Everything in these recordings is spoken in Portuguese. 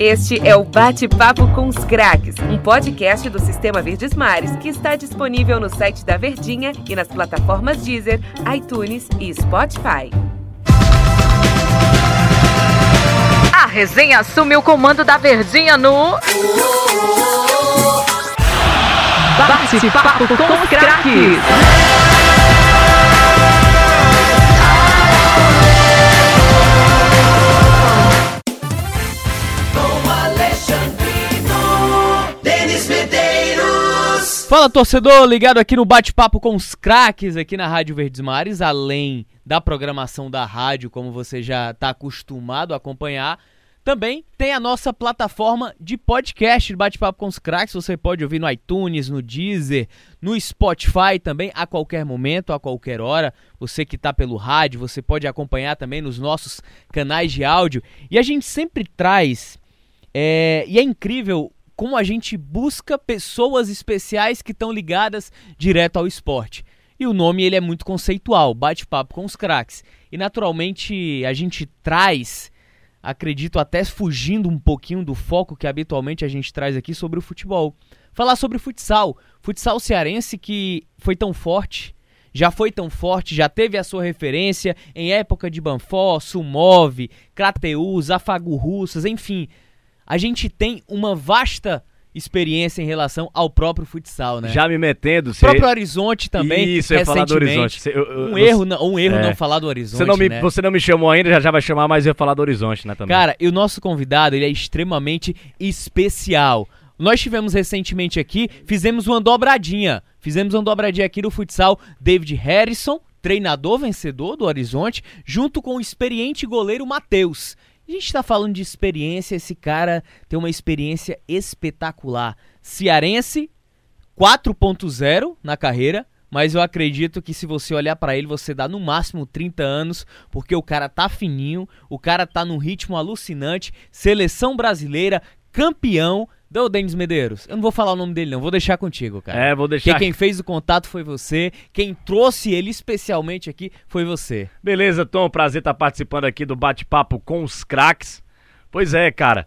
Este é o Bate-Papo com os Craques, um podcast do Sistema Verdes Mares que está disponível no site da Verdinha e nas plataformas Deezer, iTunes e Spotify. A resenha assume o comando da Verdinha no. Bate-Papo com os Craques. Fala torcedor, ligado aqui no bate-papo com os craques aqui na Rádio Verdes Mares, além da programação da rádio, como você já está acostumado a acompanhar. Também tem a nossa plataforma de podcast bate-papo com os craques. Você pode ouvir no iTunes, no Deezer, no Spotify também a qualquer momento, a qualquer hora. Você que está pelo rádio, você pode acompanhar também nos nossos canais de áudio. E a gente sempre traz, é, e é incrível como a gente busca pessoas especiais que estão ligadas direto ao esporte. E o nome ele é muito conceitual, bate-papo com os craques. E naturalmente a gente traz, acredito até fugindo um pouquinho do foco que habitualmente a gente traz aqui sobre o futebol. Falar sobre futsal, futsal cearense que foi tão forte, já foi tão forte, já teve a sua referência em época de Banfó, Sumove, Crateus, Afagu Russas, enfim, a gente tem uma vasta experiência em relação ao próprio futsal, né? Já me metendo, O próprio Horizonte também, Isso, eu ia falar do Horizonte. Cê, eu, eu, um erro, não, um erro é. não falar do Horizonte, você não, me, né? você não me chamou ainda, já, já vai chamar, mas eu ia falar do Horizonte, né, também. Cara, e o nosso convidado, ele é extremamente especial. Nós tivemos recentemente aqui, fizemos uma dobradinha. Fizemos uma dobradinha aqui no futsal David Harrison, treinador vencedor do Horizonte, junto com o experiente goleiro Matheus. A gente está falando de experiência, esse cara tem uma experiência espetacular. Cearense 4.0 na carreira, mas eu acredito que se você olhar para ele, você dá no máximo 30 anos, porque o cara tá fininho, o cara tá num ritmo alucinante, seleção brasileira, campeão, Deu Denis Medeiros. Eu não vou falar o nome dele, não. Vou deixar contigo, cara. É, vou deixar. Porque quem fez o contato foi você. Quem trouxe ele especialmente aqui foi você. Beleza, Tom. Prazer estar participando aqui do bate-papo com os craques. Pois é, cara.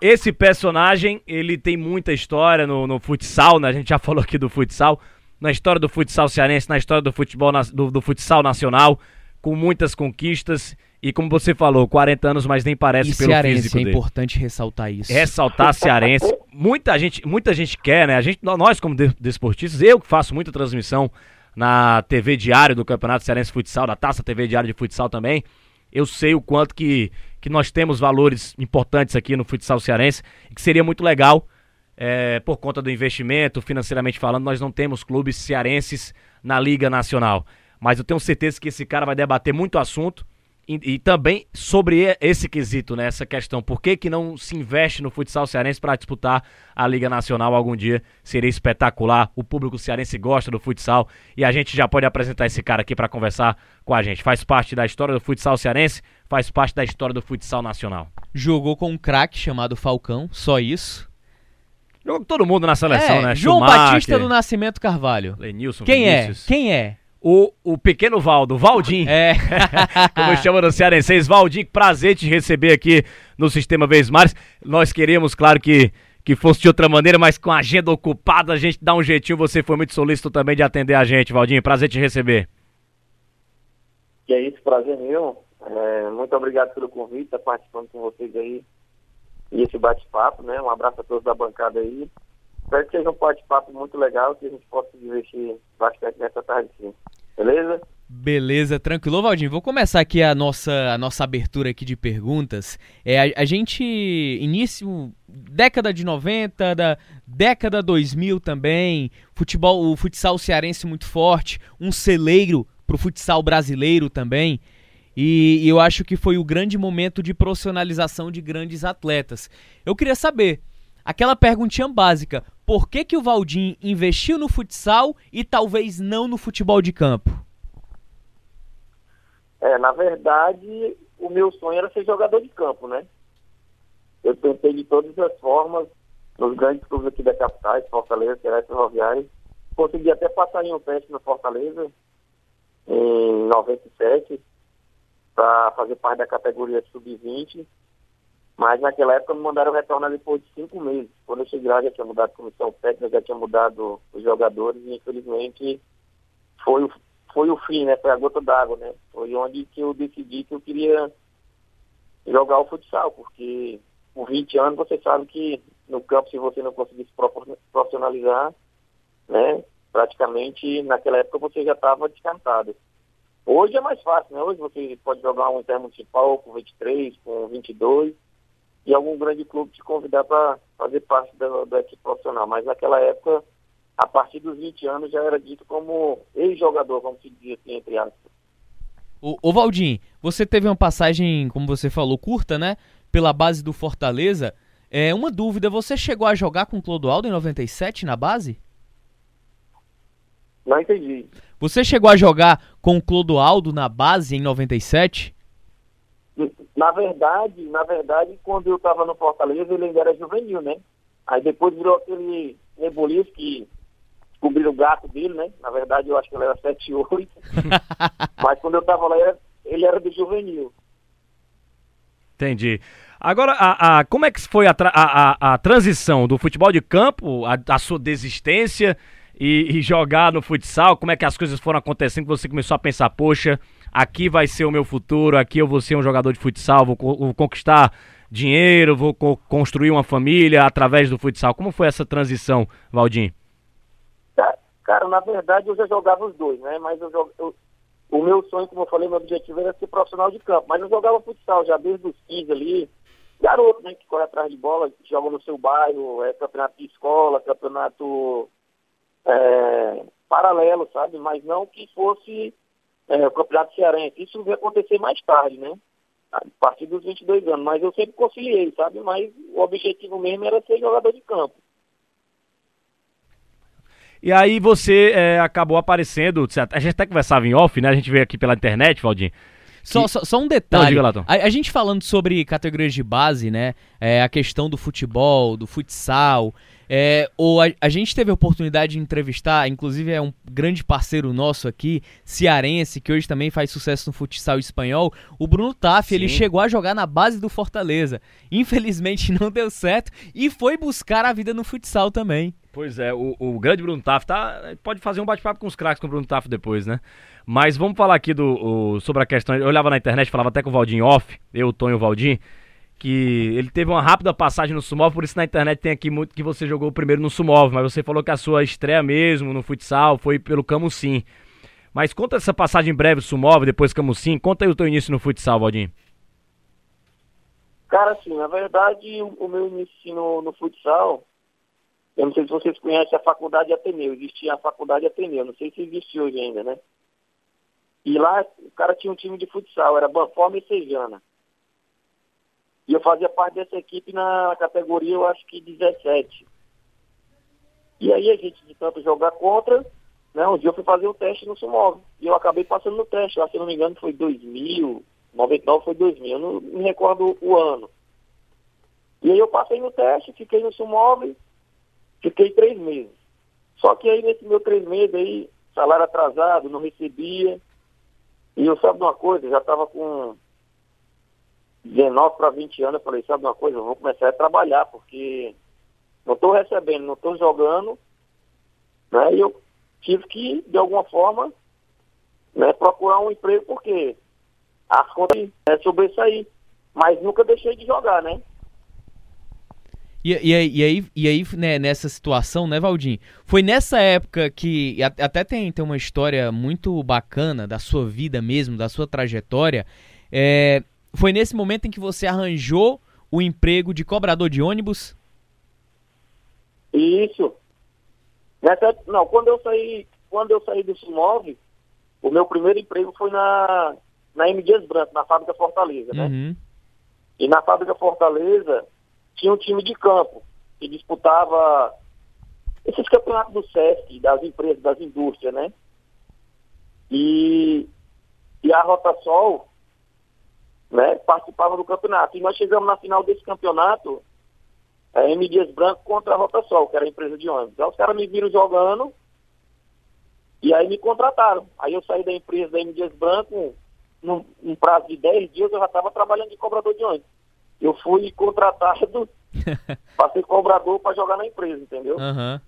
Esse personagem, ele tem muita história no, no futsal, né? A gente já falou aqui do futsal. Na história do futsal cearense, na história do futebol do, do futsal nacional, com muitas conquistas. E como você falou, 40 anos, mas nem parece e pelo cearense, físico é dele. importante ressaltar isso. Ressaltar cearense. Muita gente, muita gente quer, né? A gente, nós como desportistas, eu que faço muita transmissão na TV Diário do Campeonato Cearense Futsal, da Taça TV Diário de Futsal também, eu sei o quanto que, que nós temos valores importantes aqui no futsal cearense e que seria muito legal, é, por conta do investimento, financeiramente falando, nós não temos clubes cearenses na Liga Nacional. Mas eu tenho certeza que esse cara vai debater muito assunto e, e, também sobre esse quesito, né? Essa questão, por que, que não se investe no futsal cearense para disputar a Liga Nacional algum dia? Seria espetacular. O público cearense gosta do futsal e a gente já pode apresentar esse cara aqui para conversar com a gente. Faz parte da história do futsal cearense, faz parte da história do futsal nacional. Jogou com um craque chamado Falcão, só isso. Jogou com todo mundo na seleção, é, né? João Schumacher, Batista do Nascimento Carvalho. Lenilson, Quem Vinícius. é? Quem é? O, o pequeno Valdo, Valdim. É. Como chama no Cearenseis. Valdim, prazer te receber aqui no Sistema Vesmares. Nós queríamos, claro, que, que fosse de outra maneira, mas com a agenda ocupada, a gente dá um jeitinho. Você foi muito solícito também de atender a gente, Valdim. Prazer te receber. Que é isso, prazer meu. É, muito obrigado pelo convite, estar participando com vocês aí. E esse bate-papo, né? Um abraço a todos da bancada aí. Espero que seja um bate-papo muito legal, que a gente possa se divertir bastante nessa tarde sim. Beleza? Beleza, tranquilo. Valdinho, vou começar aqui a nossa, a nossa abertura aqui de perguntas. É, a, a gente, início, década de 90, da década 2000 também, futebol, o futsal cearense muito forte, um celeiro pro futsal brasileiro também. E, e eu acho que foi o grande momento de profissionalização de grandes atletas. Eu queria saber, aquela perguntinha básica, por que, que o Valdim investiu no futsal e talvez não no futebol de campo? É, na verdade, o meu sonho era ser jogador de campo, né? Eu tentei de todas as formas, nos grandes clubes aqui da capital, Fortaleza, Ceará Ferroviário. Consegui até passar em um teste no Fortaleza, em 97, para fazer parte da categoria sub-20. Mas naquela época me mandaram retornar depois de cinco meses. Quando eu cheguei lá já tinha mudado a comissão técnica, já tinha mudado os jogadores e infelizmente foi o, foi o fim, né? Foi a gota d'água, né? Foi onde que eu decidi que eu queria jogar o futsal, porque com 20 anos você sabe que no campo se você não conseguisse profissionalizar, né? Praticamente naquela época você já estava descartado. Hoje é mais fácil, né? Hoje você pode jogar um intermunicipal com 23, com 22 e algum grande clube te convidar para fazer parte da, da equipe profissional. Mas naquela época, a partir dos 20 anos, já era dito como ex-jogador, vamos dizer assim, entre aspas. O, o Valdim, você teve uma passagem, como você falou, curta, né? Pela base do Fortaleza. É, uma dúvida, você chegou a jogar com o Clodoaldo em 97 na base? Não entendi. Você chegou a jogar com o Clodoaldo na base em 97? Na verdade, na verdade, quando eu estava no Fortaleza, ele ainda era juvenil, né? Aí depois virou aquele nebuliço que descobriram o gato dele, né? Na verdade, eu acho que ele era 7 8. Mas quando eu estava lá, ele era do juvenil. Entendi. Agora, a, a, como é que foi a, a, a, transição do futebol de campo, a, sua desistência e, e, jogar no futsal? Como é que as coisas foram acontecendo que você começou a pensar, poxa, aqui vai ser o meu futuro, aqui eu vou ser um jogador de futsal, vou, vou conquistar dinheiro, vou co construir uma família através do futsal. Como foi essa transição, Valdim? Cara, na verdade eu já jogava os dois, né? Mas eu, eu, o meu sonho, como eu falei, meu objetivo era ser profissional de campo. Mas eu jogava futsal já desde os 15 ali. Garoto, né? Que corre atrás de bola, joga no seu bairro, é campeonato de escola, campeonato é, paralelo, sabe? Mas não que fosse é, o Campeonato Cearense. Isso vai acontecer mais tarde, né? A partir dos 22 anos. Mas eu sempre conciliei, sabe? Mas o objetivo mesmo era ser jogador de campo. E aí você é, acabou aparecendo, a gente até conversava em off, né? A gente veio aqui pela internet, Valdir. Só, só, só, um detalhe. Não, a, a, gente falando sobre categorias de base, né? É, a questão do futebol, do futsal. É, ou a, a, gente teve a oportunidade de entrevistar, inclusive é um grande parceiro nosso aqui, cearense, que hoje também faz sucesso no futsal espanhol, o Bruno Taff, ele chegou a jogar na base do Fortaleza. Infelizmente não deu certo e foi buscar a vida no futsal também. Pois é, o, o grande Bruno Taff tá, pode fazer um bate-papo com os craques com o Bruno Taff depois, né? Mas vamos falar aqui do, o, sobre a questão, eu olhava na internet, falava até com o Valdim off, eu, o Tonho e o Valdim, que ele teve uma rápida passagem no Sumov, por isso na internet tem aqui muito que você jogou primeiro no Sumov, mas você falou que a sua estreia mesmo no futsal foi pelo Camusim. Mas conta essa passagem breve Sumov, depois Camusim, conta aí o teu início no futsal, Valdir. Cara, assim, na verdade, o meu início no, no futsal, eu não sei se vocês conhecem a Faculdade Ateneu, existia a Faculdade Ateneu, não sei se existe hoje ainda, né? E lá o cara tinha um time de futsal, era Banforma e Sejana. E eu fazia parte dessa equipe na categoria, eu acho que 17. E aí a gente, de tanto jogar contra, né, um dia eu fui fazer o um teste no Sumov. E eu acabei passando no teste, lá, se não me engano foi 2000, 99 foi 2000, eu não me recordo o ano. E aí eu passei no teste, fiquei no Sumov, fiquei três meses. Só que aí nesse meu três meses aí, salário atrasado, não recebia. E eu sabe de uma coisa, já estava com 19 para 20 anos, eu falei, sabe uma coisa, eu vou começar a trabalhar, porque não estou recebendo, não estou jogando, né? E eu tive que, de alguma forma, né, procurar um emprego, porque as contas é sobressair. Mas nunca deixei de jogar, né? E, e, e, aí, e aí né, nessa situação, né, Valdim? Foi nessa época que. Até tem, tem uma história muito bacana da sua vida mesmo, da sua trajetória. É, foi nesse momento em que você arranjou o emprego de cobrador de ônibus? Isso. Nessa, não, quando eu saí, quando eu saí do Sumov, o meu primeiro emprego foi na, na M. Dias Branco, na fábrica Fortaleza, né? Uhum. E na fábrica Fortaleza tinha um time de campo que disputava esses campeonatos do SESC, das empresas, das indústrias, né? E, e a Rotasol né, participava do campeonato. E nós chegamos na final desse campeonato, é, M. Dias Branco contra a Rotasol, que era a empresa de ônibus. Então os caras me viram jogando e aí me contrataram. Aí eu saí da empresa da M. Dias Branco, num, num prazo de 10 dias eu já estava trabalhando de cobrador de ônibus. eu fui contratado para ser cobrador para jogar na empresa, entendeu? Aham.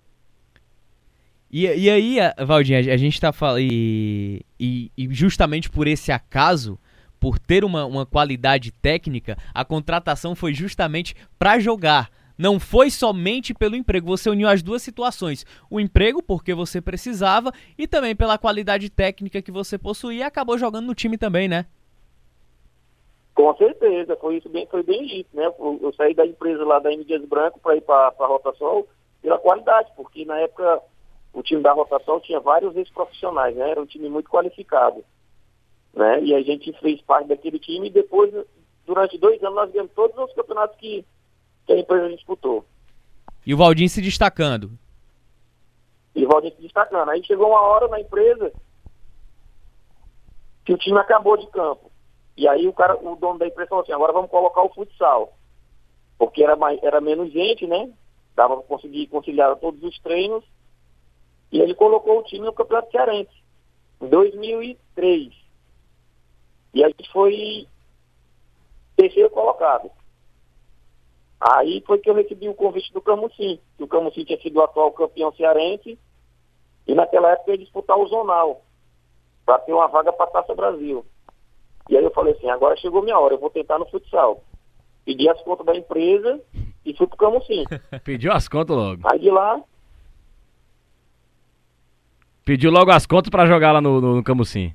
E, e aí, a- Valdinho, a, gente tá falando. E, e- e justamente por esse acaso, por ter uma, uma qualidade técnica, a contratação foi justamente pra jogar. Não foi somente pelo emprego. Você uniu as duas situações. O emprego, porque você precisava, e também pela qualidade técnica que você possuía, acabou jogando no time também, né? Com certeza, foi isso bem, foi bem isso, né? Eu, eu saí da empresa lá da M Branco para ir para a Rotação pela qualidade, porque na época o time da Rotação tinha vários ex-profissionais, né? Era um time muito qualificado, né? E a gente fez parte daquele time e depois, durante dois anos, nós ganhamos todos os campeonatos que, que a empresa disputou. E o Valdinho se destacando. E o Valdir se destacando. Aí chegou uma hora na empresa que o time acabou de campo. E aí o cara, o dono da empresa falou assim, agora vamos colocar o futsal. Porque era, mais, era menos gente, né? Dava para conseguir conciliar todos os treinos. E ele colocou o time no Campeonato Cearense, em 2003. E a gente foi terceiro colocado. Aí foi que eu recebi o convite do Camusim, que o Camusim tinha sido o atual campeão cearense, e naquela época ia disputar o Zonal, para ter uma vaga para a Taça Brasil. E aí eu falei assim, agora chegou minha hora, eu vou tentar no futsal. Pedi as contas da empresa e fui pro Camusim. Pediu as contas logo. Aí de lá, Pediu logo as contas pra jogar lá no, no, no Camusim.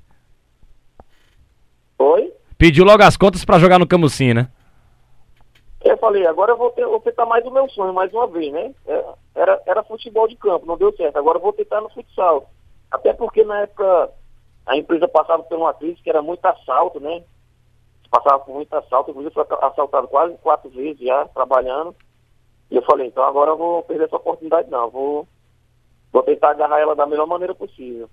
Foi. Pediu logo as contas pra jogar no Camusim, né? Eu falei, agora eu vou, ter, vou tentar mais o meu sonho, mais uma vez, né? É, Era, era futebol de campo, não deu certo. Agora eu vou tentar no futsal. Até porque na época a empresa passava por uma crise que era muito assalto, né? Passava por muito assalto, inclusive foi assaltado quase quatro vezes já, trabalhando. E eu falei, então agora eu vou perder essa oportunidade não, vou, vou tentar agarrar ela da melhor maneira possível.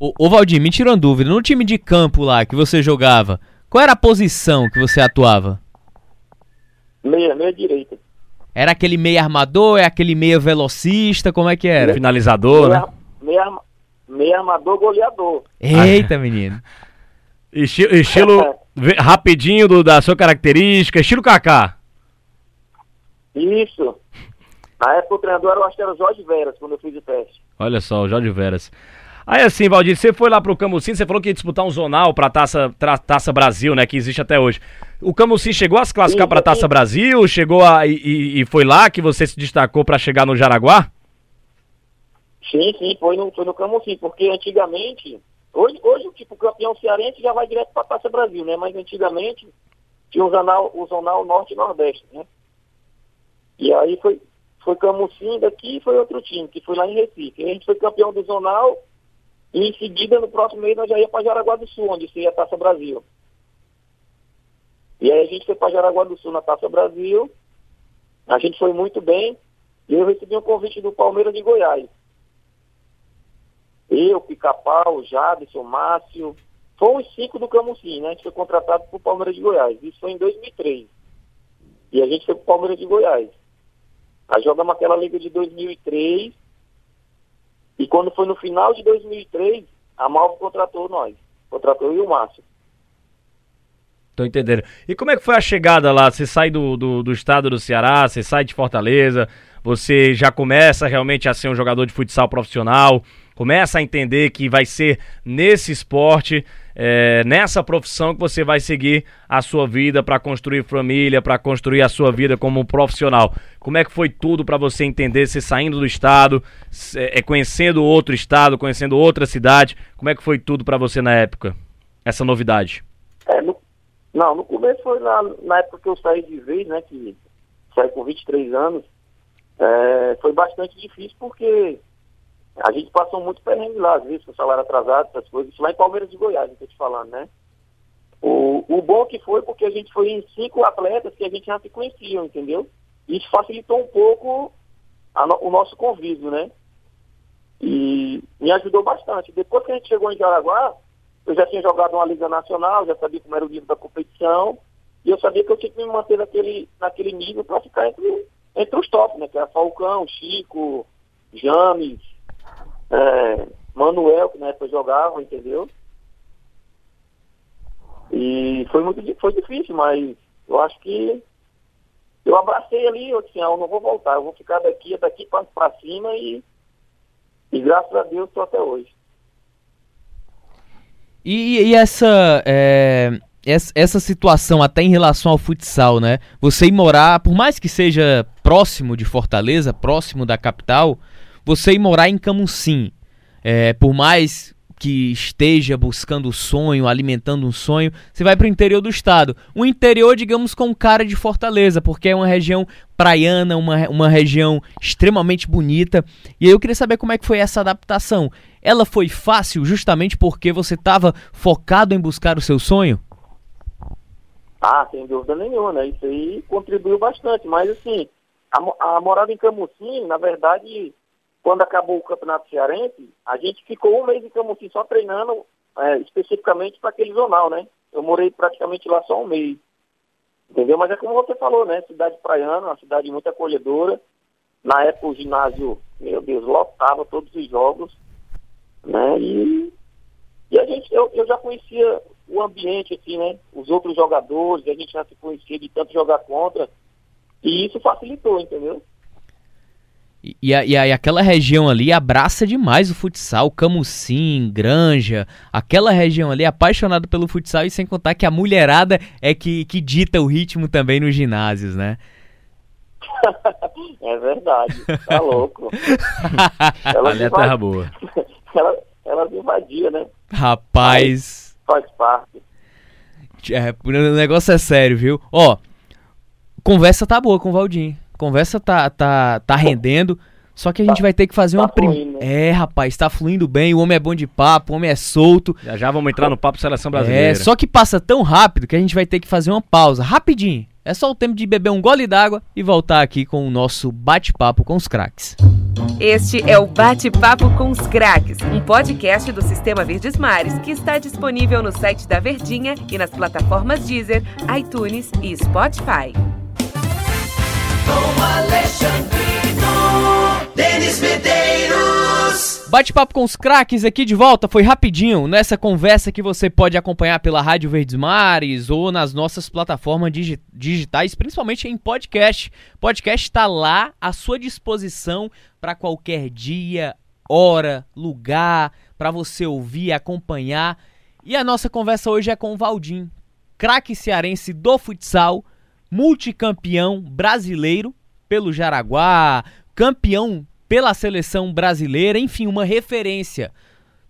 Ô, ô Valdir, me tira uma dúvida. No time de campo lá que você jogava, qual era a posição que você atuava? Meia, meia direita. Era aquele meia armador, é aquele meia velocista, como é que era? Finalizador, né? Meia, meia, meia armador goleador. Eita, menino. Esti- estilo ve- rapidinho do- da sua característica, estilo Kaká. Isso. Na época o treinador era, eu acho que era o Jorge Veras, quando eu fiz o teste. Olha só, o Jorge Veras. Aí assim, Valdir, você foi lá pro Camusim, você falou que ia disputar um zonal pra Taça, tra- Taça Brasil, né, que existe até hoje. O Camusim chegou a se classificar pra Taça. Brasil? Chegou a, e- e, foi lá que você se destacou pra chegar no Jaraguá? Sim, sim, foi no, foi no Camusim, porque antigamente, hoje, hoje tipo, o campeão cearense já vai direto para a Taça Brasil, né? Mas antigamente tinha o Zonal, o Zonal Norte e Nordeste, né? E aí foi, foi Camusim daqui e foi outro time, que foi lá em Recife. A gente foi campeão do Zonal e em seguida, no próximo mês, nós já ia para Jaraguá do Sul, onde seria a Taça Brasil. E aí a gente foi para Jaraguá do Sul na Taça Brasil, a gente foi muito bem, e eu recebi um convite do Palmeiras de Goiás. Eu, Pica-Pau, Jadson, Márcio. Fomos os cinco do Camusim, né? A gente foi contratado por Palmeiras de Goiás. Isso foi em 2003. E a gente foi pro Palmeiras de Goiás. Aí jogamos aquela liga de 2003. E quando foi no final de 2003, a Malvo contratou nós. Contratou eu e o Márcio. Tô entendendo. E como é que foi a chegada lá? Você sai do, do, do estado do Ceará, você sai de Fortaleza, você já começa realmente a ser um jogador de futsal profissional, começa a entender que vai ser nesse esporte, é, nessa profissão que você vai seguir a sua vida para construir família, para construir a sua vida como profissional. Como é que foi tudo para você entender, você saindo do estado, se- é, conhecendo outro estado, conhecendo outra cidade? Como é que foi tudo para você na época? Essa novidade? É, no- não, no começo foi na, na época que eu saí de vez, né? Que saí com 23 anos. É, foi bastante difícil porque a gente passou muito perrengue lá, às vezes, com salário atrasado, essas coisas. Isso lá em Palmeiras de Goiás, tô te falando, né? O, o bom que foi porque a gente foi em cinco atletas que a gente já se conhecia, entendeu? Isso facilitou um pouco no- o nosso convívio, né? E me ajudou bastante. Depois que a gente chegou em Jaraguá, eu já tinha jogado uma Liga Nacional, já sabia como era o nível da competição, e eu sabia que eu tinha que me manter naquele, naquele nível para ficar entre, entre os top, né? Que era Falcão, Chico, James, é, Manuel, que na época jogava, entendeu? E foi muito foi difícil, mas Eu acho que eu abracei ali, eu disse, ah, eu não vou voltar, eu vou ficar daqui, daqui para cima e, e graças a Deus estou até hoje. E, e essa, é, essa, essa situação até em relação ao futsal, né? Você ir morar, por mais que seja próximo de Fortaleza, próximo da capital, você ir morar em Camusim, é, por mais que esteja buscando o sonho, alimentando um sonho, você vai para o interior do estado. Um interior, digamos, com cara de Fortaleza, porque é uma região praiana, uma, uma região extremamente bonita. E eu queria saber como é que foi essa adaptação. Ela foi fácil justamente porque você estava focado em buscar o seu sonho? Ah, sem dúvida nenhuma, né? Isso aí contribuiu bastante, mas assim, a, a morada em Camusim, na verdade, quando acabou o Campeonato Cearense, a gente ficou um mês em Camusim só treinando é, especificamente para aquele jornal, né? Eu morei praticamente lá só um mês. Entendeu? Mas é como você falou, né? Cidade praiana, uma cidade muito acolhedora. Na época o ginásio, meu Deus, lotava todos os jogos, né? E, e a gente, eu, eu já conhecia o ambiente, assim, né? Os outros jogadores, a gente já se conhecia de tanto jogar contra. E isso facilitou, entendeu? E, e, e, aquela região ali abraça demais o futsal, Camusim, Granja, aquela região ali é apaixonada pelo futsal e sem contar que a mulherada é que, que dita o ritmo também nos ginásios, né? é verdade, tá louco. ela Ali é terra boa. Ela, ela invadia, né? Rapaz. Faz, faz parte. É, o negócio é sério, viu? Ó, conversa tá boa com o Valdir conversa tá, tá, tá rendendo. Só que a gente tá, vai ter que fazer tá uma prim... É, rapaz, tá fluindo bem, o homem é bom de papo, o homem é solto. Já já vamos entrar no papo seleção brasileira. É, só que passa tão rápido que a gente vai ter que fazer uma pausa, rapidinho. É só o tempo de beber um gole d'água e voltar aqui com o nosso bate-papo com os craques. Este é o Bate-Papo com os Craques, um podcast do Sistema Verdes Mares que está disponível no site da Verdinha e nas plataformas Deezer, iTunes e Spotify Alexandrino, Denis Medeiros. Bate-papo com os craques aqui de volta, foi rapidinho, nessa conversa que você pode acompanhar pela Rádio Verdes Mares ou nas nossas plataformas digi digitais, principalmente em podcast. Podcast está lá à sua disposição para qualquer dia, hora, lugar, para você ouvir, acompanhar. E a nossa conversa hoje é com o Valdim, craque cearense do futsal, multicampeão brasileiro pelo Jaraguá, campeão pela seleção brasileira, enfim, uma referência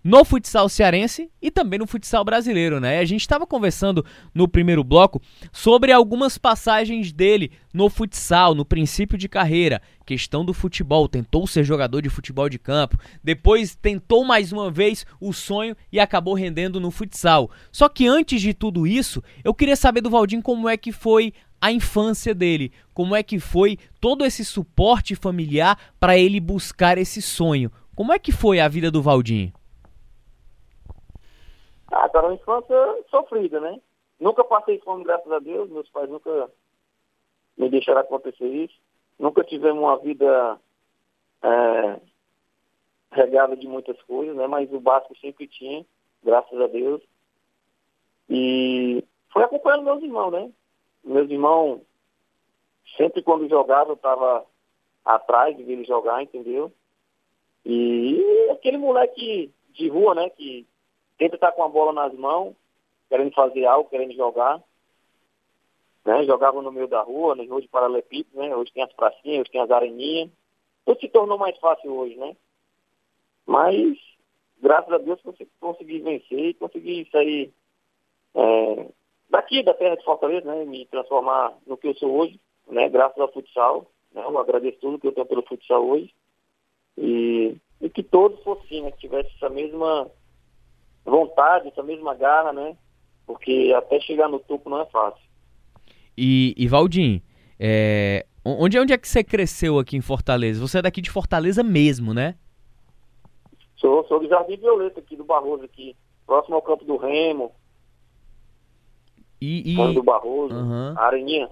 no futsal cearense e também no futsal brasileiro, né? A gente estava conversando no primeiro bloco sobre algumas passagens dele no futsal, no princípio de carreira, questão do futebol, tentou ser jogador de futebol de campo, depois tentou mais uma vez o sonho e acabou rendendo no futsal. Só que antes de tudo isso, eu queria saber do Valdir como é que foi a infância dele, como é que foi todo esse suporte familiar para ele buscar esse sonho. Como é que foi a vida do Valdinho? Ah, cara, uma infância sofrida, né? Nunca passei fome, graças a Deus. Meus pais nunca me deixaram acontecer isso. Nunca tivemos uma vida é, regada de muitas coisas, né? Mas o básico sempre tinha, graças a Deus. E foi acompanhando meus irmãos, né? Meus irmãos, sempre quando jogavam, eu estava atrás de ver jogar, entendeu? E aquele moleque de rua, né, que tenta estar com a bola nas mãos, querendo fazer algo, querendo jogar. Né, jogava no meio da rua, no rua de paralelepípedo, né? Hoje tem as pracinhas, hoje tem as areninhas. Tudo se tornou mais fácil hoje, né? Mas, graças a Deus, consegui vencer e consegui sair é, daqui da terra de Fortaleza, né, me transformar no que eu sou hoje, né, graças ao futsal. Né, eu agradeço tudo que eu tenho pelo futsal hoje. E, e que todos fossem, né, que tivesse essa mesma vontade, essa mesma garra, né? Porque até chegar no topo não é fácil. E, e Valdim, é, onde, onde é que você cresceu aqui em Fortaleza? Você é daqui de Fortaleza mesmo, né? Sou, sou do Jardim Violeta aqui do Barroso, aqui, próximo ao Campo do Remo, e, e... do Barroso, uhum. Areninha.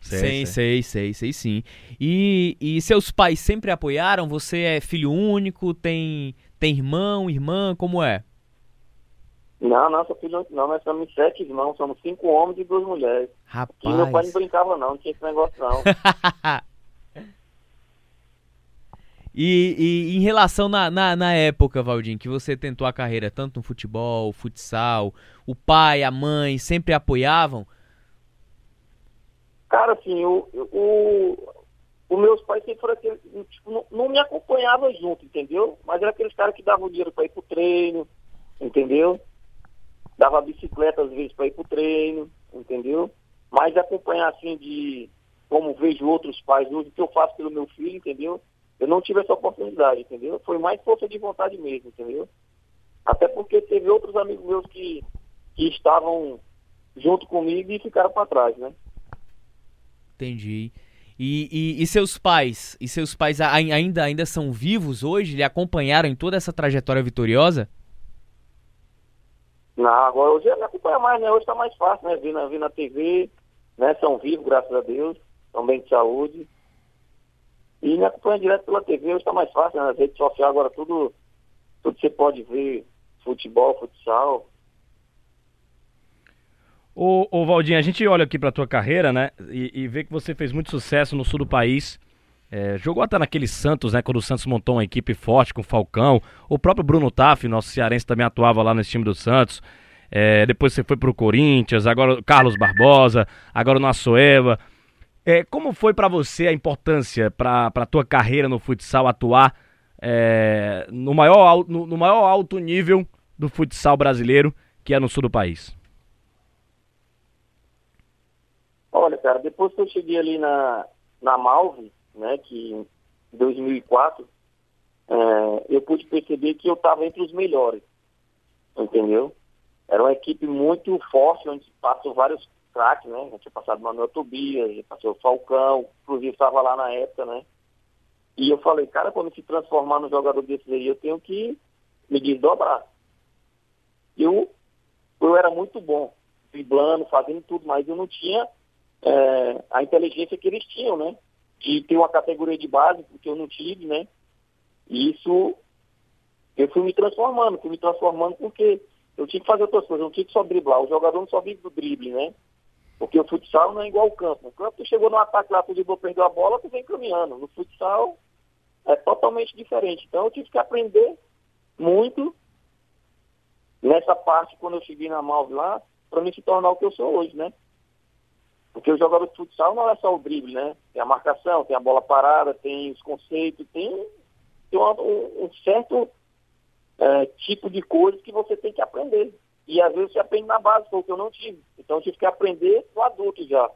Sei, sei, sei, sei, sim. E, e seus pais sempre apoiaram? Você é filho único? Tem, tem irmão, irmã? Como é? Não, não, sou filho não, nós somos sete irmãos, somos cinco homens e duas mulheres. Rapaz. E meu pai não brincava não, não tinha esse negócio não. e, e, em relação na, na, na, época, Valdir, que você tentou a carreira tanto no futebol, futsal, o pai, a mãe sempre apoiavam? Cara, assim, o, o, os meus pais sempre foram aqueles, tipo, não, não, me acompanhavam junto, entendeu? Mas era aqueles caras que davam dinheiro para ir pro treino, entendeu? dava bicicleta às vezes para ir para o treino, entendeu? Mas acompanhar assim de como vejo outros pais hoje, o que eu faço pelo meu filho, entendeu? Eu não tive essa oportunidade, entendeu? Foi mais força de vontade mesmo, entendeu? Até porque teve outros amigos meus que, que estavam junto comigo e ficaram para trás, né? Entendi. E, e, e, seus pais? E seus pais ainda, ainda são vivos hoje? Lhe acompanharam em toda essa trajetória vitoriosa? Não, agora hoje me acompanha mais, né? Hoje está mais fácil, né? Vir na, vir na TV, né? São vivos, graças a Deus, estão bem de saúde. E me acompanha direto pela TV, hoje está mais fácil, né? Nas redes sociais agora tudo, tudo você pode ver, futebol, futsal. Ô, ô Valdinho, a gente olha aqui para tua carreira, né? E, e vê que você fez muito sucesso no sul do país. É, jogou até naquele Santos, né? Quando o Santos montou uma equipe forte com o Falcão. O próprio Bruno Taff, nosso cearense, também atuava lá nesse time do Santos. É, depois você foi pro Corinthians, agora o Carlos Barbosa, agora o Nassoeva. É, como foi para você a importância para a tua carreira no futsal atuar é, no, maior, no, no maior alto nível do futsal brasileiro, que é no sul do país? Olha, cara, depois que eu cheguei ali na, na Malve, né, que em 2004 é, eu pude perceber que eu estava entre os melhores, entendeu? Era uma equipe muito forte, onde passou vários craques, né? Já tinha passado Manuel Tobias, já passou Falcão, inclusive estava lá na época, né? E eu falei, cara, quando se transformar num jogador desse aí, eu tenho que me desdobrar. Eu, eu era muito bom, driblando, fazendo tudo, mas eu não tinha é, a inteligência que eles tinham, né? de ter uma categoria de base, porque eu não tive, né? E isso eu fui me transformando, fui me transformando porque eu tinha que fazer outras coisas, eu não tinha que só driblar. O jogador não só vive do drible, né? Porque o futsal não é igual ao campo. No campo, tu chegou no ataque lá, tu perdeu a bola, tu vem caminhando. No futsal é totalmente diferente. Então eu tive que aprender muito nessa parte quando eu cheguei na Malve lá, para me se tornar o que eu sou hoje, né? Porque o jogador de futsal não é só o drible, né? Tem a marcação, tem a bola parada, tem os conceitos, tem, tem um, um, certo é, tipo de coisas que você tem que aprender. E às vezes você aprende na base, foi o que eu não tive. Então eu tive que aprender no adulto já.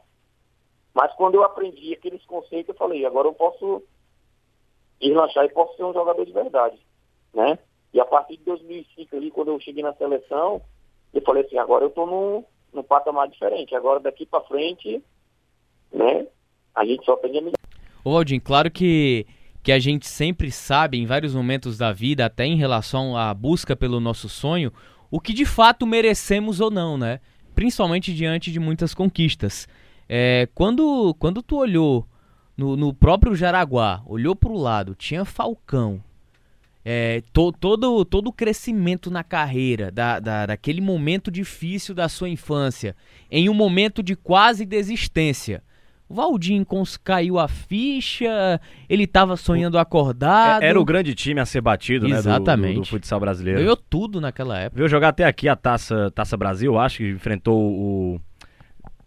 Mas quando eu aprendi aqueles conceitos, eu falei, agora eu posso deslanchar e posso ser um jogador de verdade, né? E a partir de 2005 ali, quando eu cheguei na seleção, eu falei assim, agora eu estou num num patamar diferente. Agora, daqui para frente, né, a gente só tem a melhorar. Ô, claro que, que a gente sempre sabe, em vários momentos da vida, até em relação à busca pelo nosso sonho, o que de fato merecemos ou não, né? Principalmente diante de muitas conquistas. É, quando, quando tu olhou no, no próprio Jaraguá, olhou para o lado, tinha Falcão, é, to, todo, todo o crescimento na carreira, da, da, daquele momento difícil da sua infância, em um momento de quase desistência. O Valdir caiu a ficha, ele estava sonhando acordado. Era o grande time a ser batido, Exatamente. né, do, do, do futsal brasileiro. Ganhou tudo naquela época. Veio jogar até aqui a Taça, Taça Brasil, acho que enfrentou o,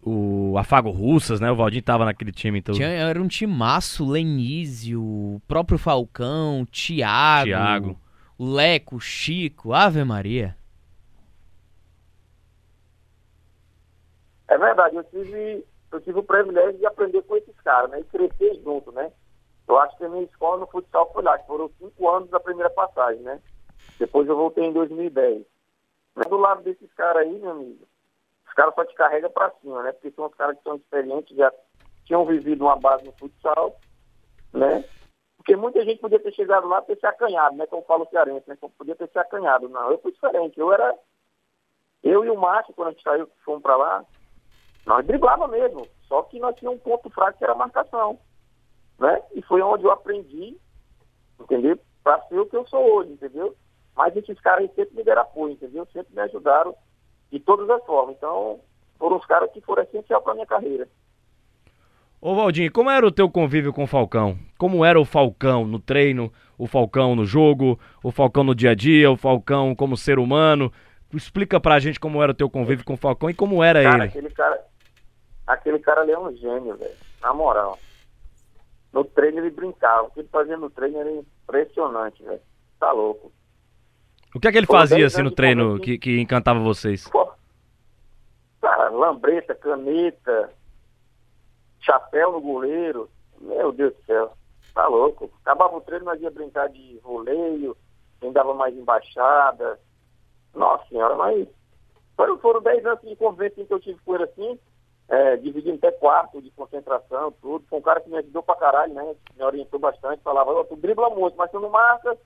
o Afago Russas, né? O Valdinho tava naquele time. Então... Tinha, era um timaço, Lenísio, o próprio Falcão, Thiago, Thiago. Leco, Chico, Ave Maria. É verdade, eu tive, eu tive o privilégio de aprender com esses caras, né? E crescer junto, né? Eu acho que a minha escola no futsal foi lá, que foram cinco anos da primeira passagem, né? Depois eu voltei em 2010. Mas do lado desses caras aí, meu amigo, os caras só te carregam para cima, né? Porque são os caras que são experientes, já tinham vivido uma base no futsal, né? Porque muita gente podia ter chegado lá ter se acanhado, né? Como fala o cearense, né? Podia ter se acanhado. Não, eu fui diferente. Eu era... Eu e o Márcio, quando a gente saiu, fomos para lá, nós driblava mesmo. Só que nós tínhamos um ponto fraco que era a marcação, né? E foi onde eu aprendi, entendeu? Para ser o que eu sou hoje, entendeu? Mas esses caras sempre me deram apoio, entendeu? Sempre me ajudaram de todas as formas. Então, foram os caras que foram essencial para minha carreira. Ô Valdinho, como era o teu convívio com o Falcão? Como era o Falcão no treino, o Falcão no jogo, o Falcão no dia a dia, o Falcão como ser humano? Explica pra gente como era o teu convívio com o Falcão e como era cara, ele. Aquele cara, aquele cara ali é um gênio, velho. Na moral. No treino ele brincava. O que ele fazia no treino era impressionante, velho. Tá louco. O que é que ele Pô, fazia assim no treino que, que encantava vocês? Pô, cara, lambreta, caneta, chapéu no goleiro. Meu Deus do céu. Tá louco. Acabava o treino, nós ia brincar de voleio, quem dava mais embaixada. Nossa senhora, mas foram, foram 10 anos de convivência que eu tive com ele assim, é, dividindo até quarto de concentração, tudo. Foi um cara que me ajudou pra caralho, né? Me orientou bastante, falava, "Ô, tu dribla muito, mas tu não marca.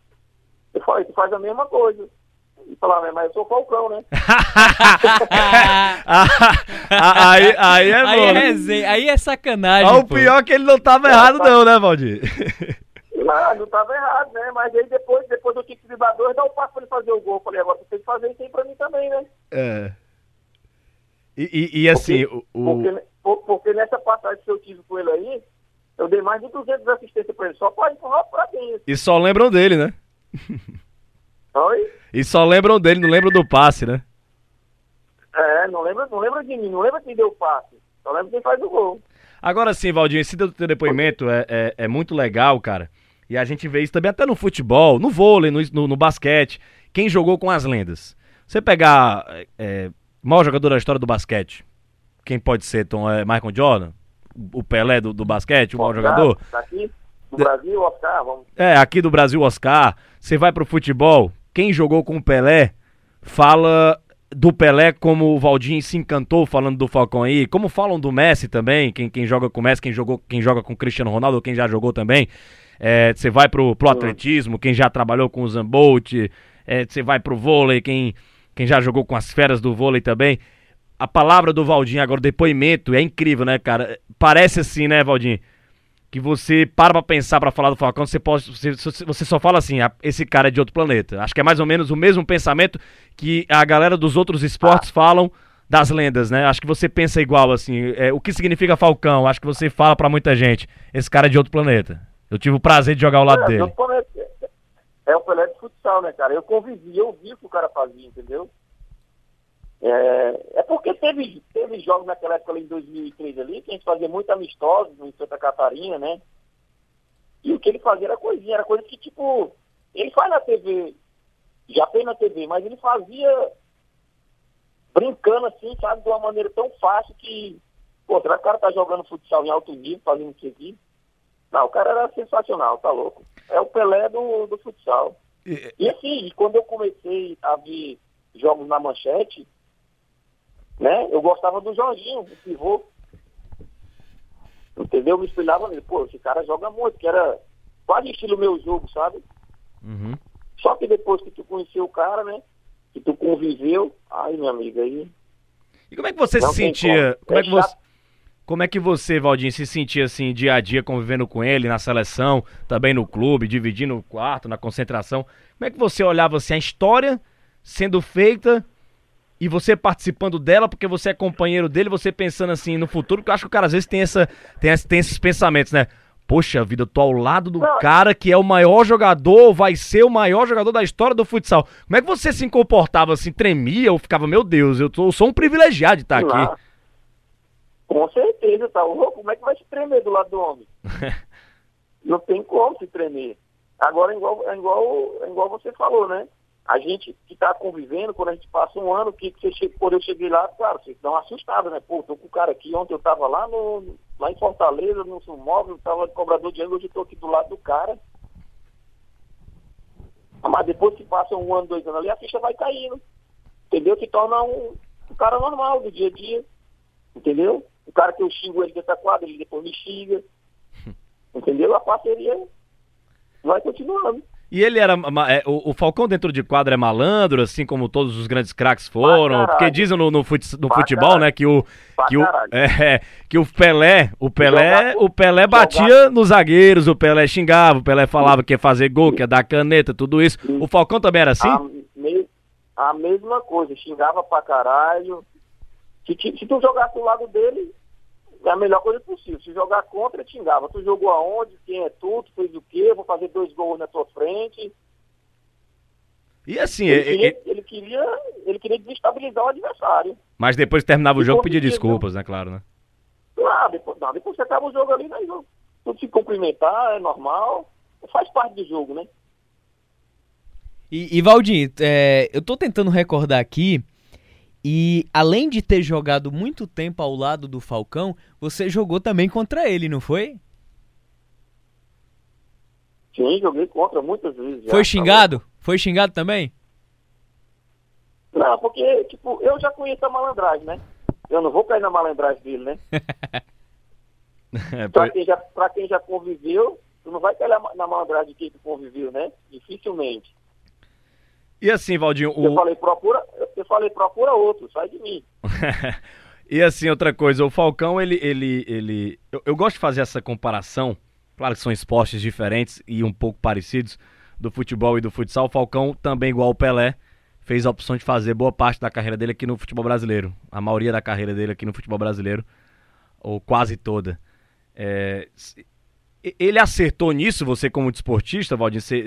Eu falei, tu faz a mesma coisa. E falava, mas eu sou Falcão, né? Ah, aí, aí é Aí é resenha, aí é sacanagem. Ah, o pô. pior é que ele não tava errado não, né, Valdir? Não, não tava errado, né? Mas aí depois, depois eu tive que driblar dois, dar o passo pra ele fazer o gol. Eu falei, agora você tem que fazer isso aí pra mim também, né? É. E, e- e assim, Porque- o, Porque, por- porque nessa passagem que eu tive com ele aí, eu dei mais de 200 assistências pra ele, só pra empurrar pra dentro. e só lembram dele, né? Oi? E só lembram dele, não lembram do passe, né? É, não lembra, não lembra de mim, não lembra quem deu o passe. Só lembra quem faz o gol. Agora sim, Valdir, esse teu teu depoimento é, é, é muito legal, cara. E a gente vê isso também até no futebol, no vôlei, no, no, no basquete. Quem jogou com as lendas? Você pegar é, é, maior jogador da história do basquete, quem pode ser, Tom? É Michael Jordan? O Pelé do, do basquete, o maior Oscar, jogador? Tá aqui, no Brasil, Oscar, vamos. É, aqui do Brasil, Oscar. Você vai pro futebol, quem jogou com o Pelé fala do Pelé como o Valdinho se encantou falando do Falcão aí, como falam do Messi também, quem, quem joga com o Messi, quem, jogou, quem joga com o Cristiano Ronaldo, quem já jogou também. É, Você vai pro, pro atletismo, quem já trabalhou com o Zambolt, você vai pro vôlei, quem, quem já jogou com as feras do vôlei também. A palavra do Valdinho agora, o depoimento, é incrível, né, cara? Parece assim, né, Valdinho? que você para pra pensar pra falar do Falcão, você, pode, você, você só fala assim, "Ah, esse cara é de outro planeta. Acho que é mais ou menos o mesmo pensamento que a galera dos outros esportes falam das lendas, né? Acho que você pensa igual, assim. É, o que significa Falcão? Acho que você fala pra muita gente, esse cara é de outro planeta. Eu tive o prazer de jogar ao lado é, dele. eu falei, é o Pelé de futsal, né, cara? Eu convivi, eu vi o que o cara fazia, entendeu? É, é porque teve, teve jogos naquela época ali em 2003 ali, que a gente fazia muito amistosos em Santa Catarina, né? E o que ele fazia era coisinha, era coisa que, tipo, ele faz na TV, já fez na TV, mas ele fazia brincando assim, sabe, de uma maneira tão fácil que, pô, será que o cara tá jogando futsal em alto nível, fazendo isso aqui? Não, o cara era sensacional, tá louco. É o Pelé do, do futsal. E- E assim, quando eu comecei a ver jogos na manchete, né, eu gostava do Jorginho, do pivô. Entendeu? Eu me espelhava nele. Pô, esse cara joga muito, que era quase estilo meu jogo, sabe? Uhum. Só que depois que tu conheceu o cara, né, que tu conviveu, ai, minha amiga, aí... E como é que você Não se sentia? como. Como é É que você. Como é que você, Valdinho, se sentia assim dia a dia convivendo com ele na seleção, também no clube, dividindo o quarto, na concentração? Como é que você olhava assim a história sendo feita e você participando dela porque você é companheiro dele, você pensando assim no futuro, porque eu acho que o cara às vezes tem essa tem, tem esses pensamentos, né? Poxa vida, eu tô ao lado do cara que é o maior jogador, vai ser o maior jogador da história do futsal. Como é que você se comportava assim, tremia ou ficava, meu Deus, eu, tô, eu sou um privilegiado de estar aqui. Com certeza, tá louco? Como é que vai se tremer do lado do homem? Não tem como se tremer. Agora, é igual, é igual, é igual você falou, né? A gente que está convivendo, quando a gente passa um ano, que, que você quando eu cheguei lá, claro, vocês dão uma assustada, né? Pô, tô com o cara aqui, ontem eu tava lá, no, lá em Fortaleza, no móvel, tava de cobrador de ângulo, hoje eu tô aqui do lado do cara. Ah, Mas depois que passa um ano, dois anos ali, a ficha vai caindo. Entendeu? Se torna um, um cara normal do dia a dia. Entendeu? O cara que eu xingo ele dentro da quadra, ele depois me xinga. Entendeu? A parceria vai continuando. E ele era. É, o, o, Falcão dentro de quadro é malandro, assim como todos os grandes craques foram. Porque dizem no, no, no futebol, né, que o. Que o, é, que o Pelé, o Pelé, o Pelé batia nos zagueiros, o Pelé xingava, o Pelé falava que ia fazer gol, que ia dar caneta, tudo isso. O Falcão também era assim? A, me, a mesma coisa, xingava pra caralho. Se, se tu jogasse do lado dele, é a melhor coisa possível. Se jogar contra, ele xingava. Tu jogou aonde? Quem é tu? Tu fez o quê? Vou fazer dois gols na tua frente. E assim, ele, queria, ele... ele queria, ele queria desestabilizar o adversário. Mas depois que terminava o jogo, pedia desculpas, né, claro, né? Ah, depois, não, depois você acaba o jogo ali, né? Tudo se cumprimentar, é normal. Faz parte do jogo, né? E, e Valdir, é, eu tô tentando recordar aqui e além de ter jogado muito tempo ao lado do Falcão, você jogou também contra ele, não foi? Sim, joguei contra muitas vezes. Já, foi xingado? Tá foi xingado também? Não, porque, tipo, eu já conheço a malandragem, né? Eu não vou cair na malandragem dele, né? é, pra, quem já, pra quem já conviveu, tu não vai cair na malandragem de quem conviveu, né? Dificilmente. E assim, Valdinho. O... Eu falei, procura, eu falei, procura outro, sai de mim. e assim, outra coisa, o Falcão, ele. ele, ele eu, eu, gosto de fazer essa comparação. Claro que são esportes diferentes e um pouco parecidos do futebol e do futsal. O Falcão, também igual o Pelé, fez a opção de fazer boa parte da carreira dele aqui no futebol brasileiro. A maioria da carreira dele aqui no futebol brasileiro, ou quase toda. É... Ele acertou nisso, você como desportista, Valdinho? Você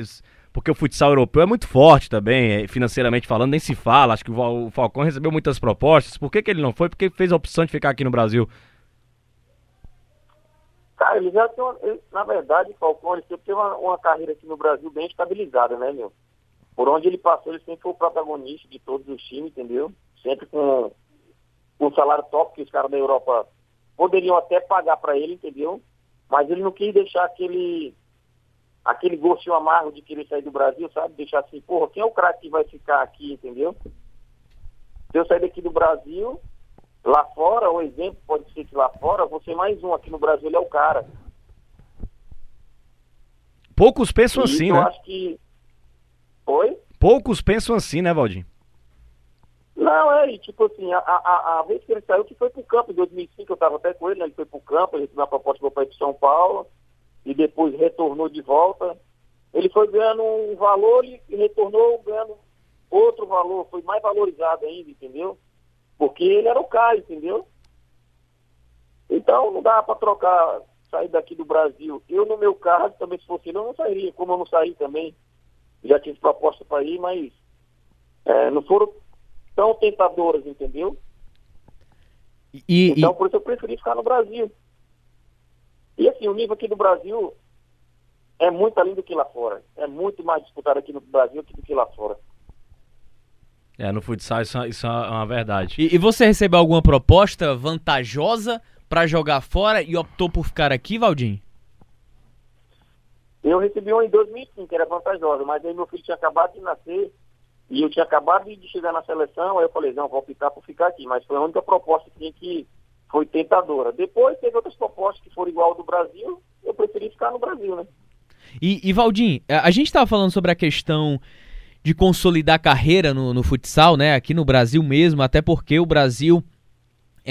porque o futsal europeu é muito forte também, é, financeiramente falando, nem se fala. Acho que o Falcão recebeu muitas propostas. Por que, que ele não foi? Porque fez a opção de ficar aqui no Brasil. Cara, ele já tem uma, ele, na verdade, o Falcão ele sempre teve uma, uma, carreira aqui no Brasil bem estabilizada, né, meu? Por onde ele passou, ele sempre foi o protagonista de todos os times, entendeu? Sempre com, um salário top que os caras da Europa poderiam até pagar para ele, entendeu? Mas ele não quis deixar aquele aquele gostinho amargo de querer sair do Brasil, sabe? Deixar assim, porra, quem é o craque que vai ficar aqui, entendeu? Se eu sair daqui do Brasil, lá fora, o exemplo pode ser que lá fora, você mais um, aqui no Brasil ele é o cara. Poucos pensam e assim, eu né? Eu acho que. Oi? Poucos pensam assim, né, Valdir? Não, é, e, tipo assim, a, a, a, vez que ele saiu, que foi pro campo, em 2005, eu tava até com ele, né, ele foi pro campo, ele recebeu uma proposta para ir pro São Paulo, e depois retornou de volta. Ele foi ganhando um valor e retornou ganhando outro valor, foi mais valorizado ainda, entendeu? Porque ele era o cara, entendeu? Então não dá para trocar, sair daqui do Brasil. Eu, no meu caso, também se fosse ele, eu não sairia, como eu não saí também. Já tive proposta para ir, mas é, não foram tão tentadoras, entendeu? E, então, e... por isso eu preferi ficar no Brasil. E assim, o nível aqui do Brasil é muito além do que lá fora. É muito mais disputado aqui no Brasil do que lá fora. É, no futsal isso, isso é uma verdade. E, e você recebeu alguma proposta vantajosa para jogar fora e optou por ficar aqui, Valdim? Eu recebi uma em 2005, que era vantajosa, mas aí meu filho tinha acabado de nascer e eu tinha acabado de chegar na seleção, aí eu falei, não, vou optar por ficar aqui. Mas foi a única proposta que tinha que foi tentadora. Depois teve outras propostas que foram igual ao do Brasil, eu preferi ficar no Brasil, né? E, e Valdim, a gente estava falando sobre a questão de consolidar carreira no, no futsal, né? Aqui no Brasil mesmo, até porque o Brasil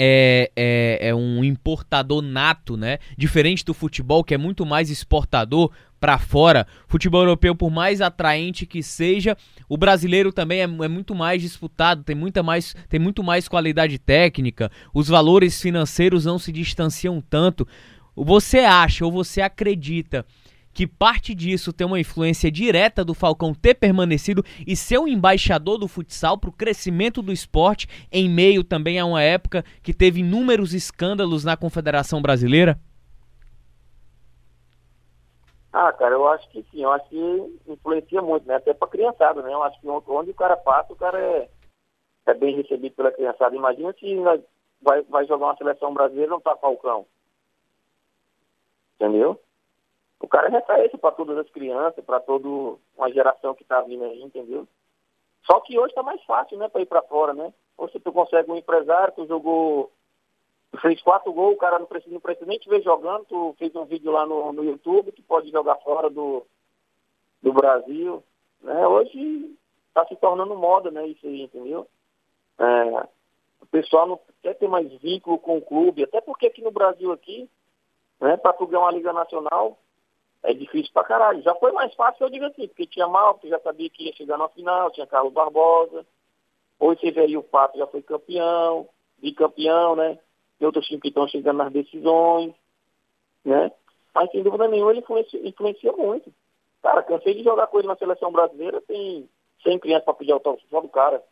é, é, é, um importador nato, né? Diferente do futebol, que é muito mais exportador para fora. Futebol europeu, por mais atraente que seja, o brasileiro também é, é, muito mais disputado, tem, muita mais, tem muito mais qualidade técnica, os valores financeiros não se distanciam tanto. Você acha ou você acredita que parte disso tem uma influência direta do Falcão ter permanecido e ser um embaixador do futsal para o crescimento do esporte, em meio também a uma época que teve inúmeros escândalos na Confederação Brasileira? Ah, cara, eu acho que sim, eu acho que influencia muito, né? Até pra criançada, né? Eu acho que onde o cara passa, o cara é, é bem recebido pela criançada. Imagina se vai, vai jogar uma seleção brasileira e não tá Falcão. Entendeu? O cara é referência para todas as crianças, para toda uma geração que está vindo aí, entendeu? Só que hoje está mais fácil, né, para ir para fora, né? Se tu consegue um empresário, tu jogou, fez quatro gols, o cara não precisa, não precisa nem te ver jogando, tu fez um vídeo lá no, no YouTube, tu pode jogar fora do, do Brasil, né? Hoje está se tornando moda, né? Isso aí, entendeu? É, o pessoal não quer ter mais vínculo com o clube, até porque aqui no Brasil aqui, né, para tu ganhar uma Liga Nacional, é difícil pra caralho. Já foi mais fácil, eu digo assim, porque tinha mal, que já sabia que ia chegar na final, tinha Carlos Barbosa. Hoje você vê aí o Pato já foi campeão, bicampeão, né? Tem outros times que estão chegando nas decisões, né? Mas sem dúvida nenhuma ele influencia, influencia muito. Cara, cansei de jogar com ele na seleção brasileira, tem 100 crianças para pedir autógrafo só do cara.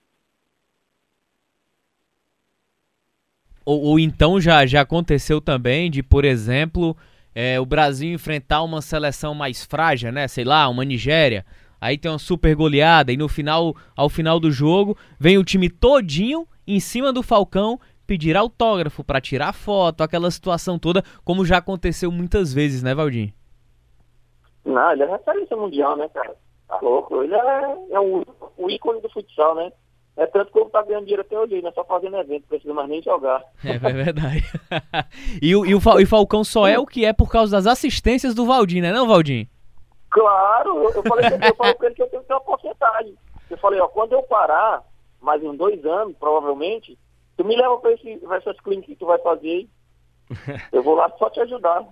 Ou, ou, então já, já aconteceu também de, por exemplo, é, o Brasil enfrentar uma seleção mais frágil, né? Sei lá, uma Nigéria. Aí tem uma super goleada e no final, ao final do jogo, vem o time todinho em cima do Falcão pedir autógrafo para tirar foto, aquela situação toda, como já aconteceu muitas vezes, né, Valdir? Não, ele é referência mundial, né, cara? Tá louco. Ele é, é o, o ícone do futsal, né? É tanto que ele tá ganhando dinheiro até hoje, não é só fazendo evento, não precisa mais nem jogar. É, é verdade. e, o, e o Falcão só é o que é por causa das assistências do Valdir, né não, Valdir? Claro, eu, eu falei eu com ele que eu tenho que ter uma porcentagem. Eu falei, ó, quando eu parar, mais uns dois anos, provavelmente, tu me leva para esse, essas clínicas que tu vai fazer aí. Eu vou lá só te ajudar.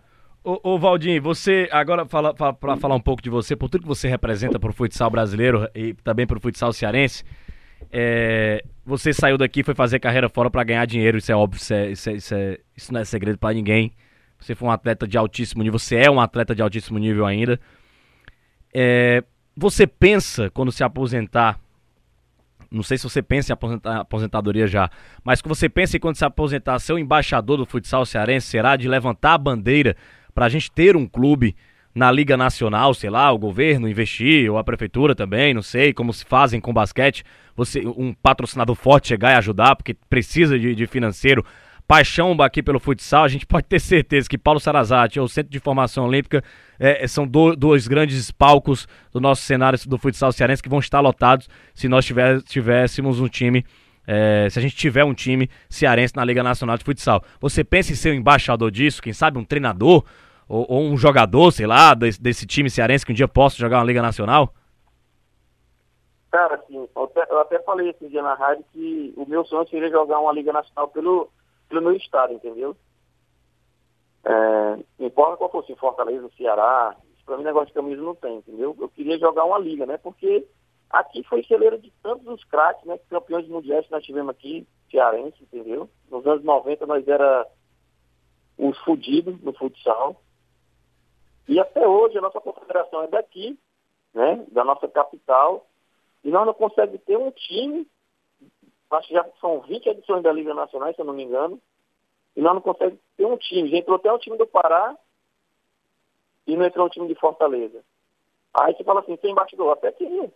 Ô, ô Valdir, você, agora fala, fala, para falar um pouco de você, por tudo que você representa para o futsal brasileiro e também para o futsal cearense, é, você saiu daqui foi fazer carreira fora para ganhar dinheiro, isso é óbvio, isso, é, isso, é, isso, é, isso não é segredo para ninguém. Você foi um atleta de altíssimo nível, você é um atleta de altíssimo nível ainda. É, você pensa, quando se aposentar, não sei se você pensa em aposentadoria já, mas que você pensa em quando se aposentar, ser o embaixador do futsal cearense, será de levantar a bandeira para a gente ter um clube na Liga Nacional, sei lá, o governo investir, ou a prefeitura também, não sei, como se fazem com basquete, você um patrocinador forte chegar e ajudar, porque precisa de, de financeiro. Paixão aqui pelo futsal, a gente pode ter certeza que Paulo Sarazate ou o Centro de Formação Olímpica é, é, são do, dois grandes palcos do nosso cenário do futsal cearense que vão estar lotados se nós tiver, tivéssemos um time é, se a gente tiver um time cearense na Liga Nacional de Futsal. Você pensa em ser um embaixador disso, quem sabe um treinador ou, ou um jogador, sei lá, desse, desse, time cearense que um dia possa jogar uma Liga Nacional? Cara, assim, eu até, eu até falei esse dia na rádio que o meu sonho seria jogar uma Liga Nacional pelo, pelo meu estado, entendeu? É, importa qual fosse, Fortaleza, Ceará, pra mim negócio de camisa não tem, entendeu? Eu queria jogar uma liga, né? Porque aqui foi celeiro de tantos os craques, né? Campeões mundiais que nós tivemos aqui, cearense, entendeu? Nos anos 90 nós era os fudidos no futsal. E até hoje a nossa confederação é daqui, né, da nossa capital, e nós não conseguimos ter um time, acho que já são 20 edições da Liga Nacional, se eu não me engano, e nós não conseguimos ter um time. Já entrou até um time do Pará e não entrou um time de Fortaleza. Aí você fala assim, tem bastidor, até queria,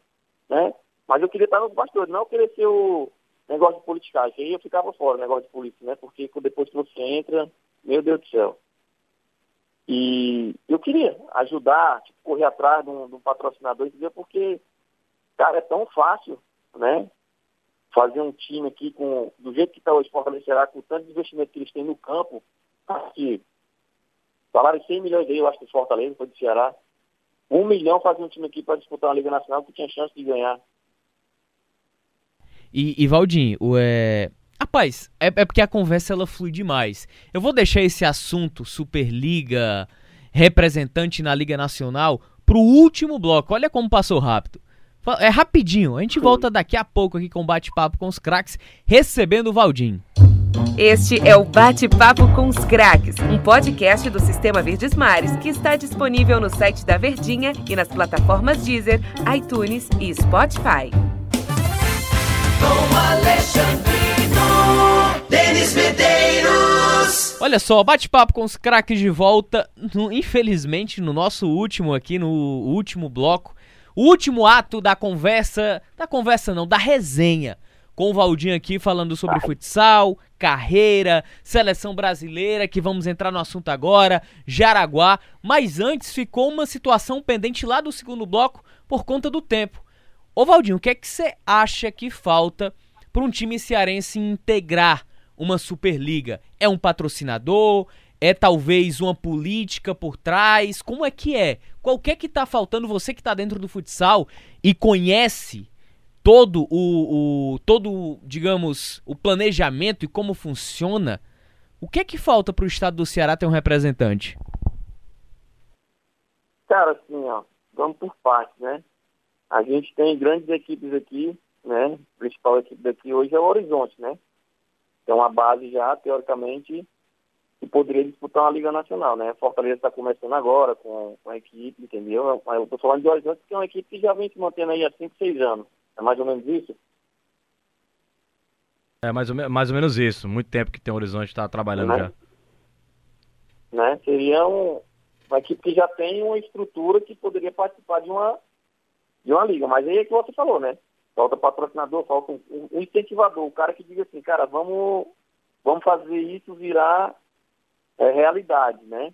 né? Mas eu queria estar nos bastidores, não querer ser o negócio de politicagem. Aí eu ficava fora, o negócio de política, né? Porque depois que você entra, meu Deus do céu. E eu queria ajudar, tipo, correr atrás de um, de um patrocinador, entendeu? Porque, cara, é tão fácil, né? Fazer um time aqui com, do jeito que está hoje, Fortaleza com tanto investimento que eles têm no campo, que falaram 100 milhões aí, eu acho que Fortaleza, foi do Ceará. Um milhão fazer um time aqui para disputar uma Liga Nacional que tinha chance de ganhar. E, e Valdir, o, é, Rapaz, é, é, porque a conversa ela flui demais. Eu vou deixar esse assunto Superliga, representante na Liga Nacional, pro último bloco. Olha como passou rápido. É rapidinho. A gente volta daqui a pouco aqui com bate-papo com os craques, recebendo o Valdim. Este é o Bate-Papo com os Craques, um podcast do Sistema Verdes Mares que está disponível no site da Verdinha e nas plataformas Deezer, iTunes e Spotify. Com Alexandre. Denis Medeiros. Olha só, bate-papo com os craques de volta. No, infelizmente, no nosso último aqui, no último bloco, o último ato da conversa. Da conversa não, da resenha. Com o Valdinho aqui falando sobre futsal, carreira, seleção brasileira, que vamos entrar no assunto agora, Jaraguá. Mas antes ficou uma situação pendente lá do segundo bloco por conta do tempo. Ô Valdinho, o que é que você acha que falta para um time cearense integrar uma Superliga? É um patrocinador? É talvez uma política por trás? Como é que é? Qual que é que tá faltando você que está dentro do futsal e conhece todo o, o todo, digamos, o planejamento e como funciona? O que é que falta para o estado do Ceará ter um representante? Cara, assim, ó, vamos por partes, né? A gente tem grandes equipes aqui, né? A principal equipe daqui hoje é o Horizonte, né? É uma base já, teoricamente, que poderia disputar uma Liga Nacional, né? Fortaleza está começando agora com, com, a equipe, entendeu? Eu estou falando de Horizonte, que é uma equipe que já vem se mantendo aí há 5, 6 anos. É mais ou menos isso? É mais ou, mais ou menos isso. Muito tempo que tem o Horizonte está trabalhando né? já. Né? Seria um, uma equipe que já tem uma estrutura que poderia participar de uma, de uma liga. Mas aí é que você falou, né? Falta patrocinador, falta um, um incentivador, o cara que diga assim, cara, vamos, vamos fazer isso virar é, realidade, né?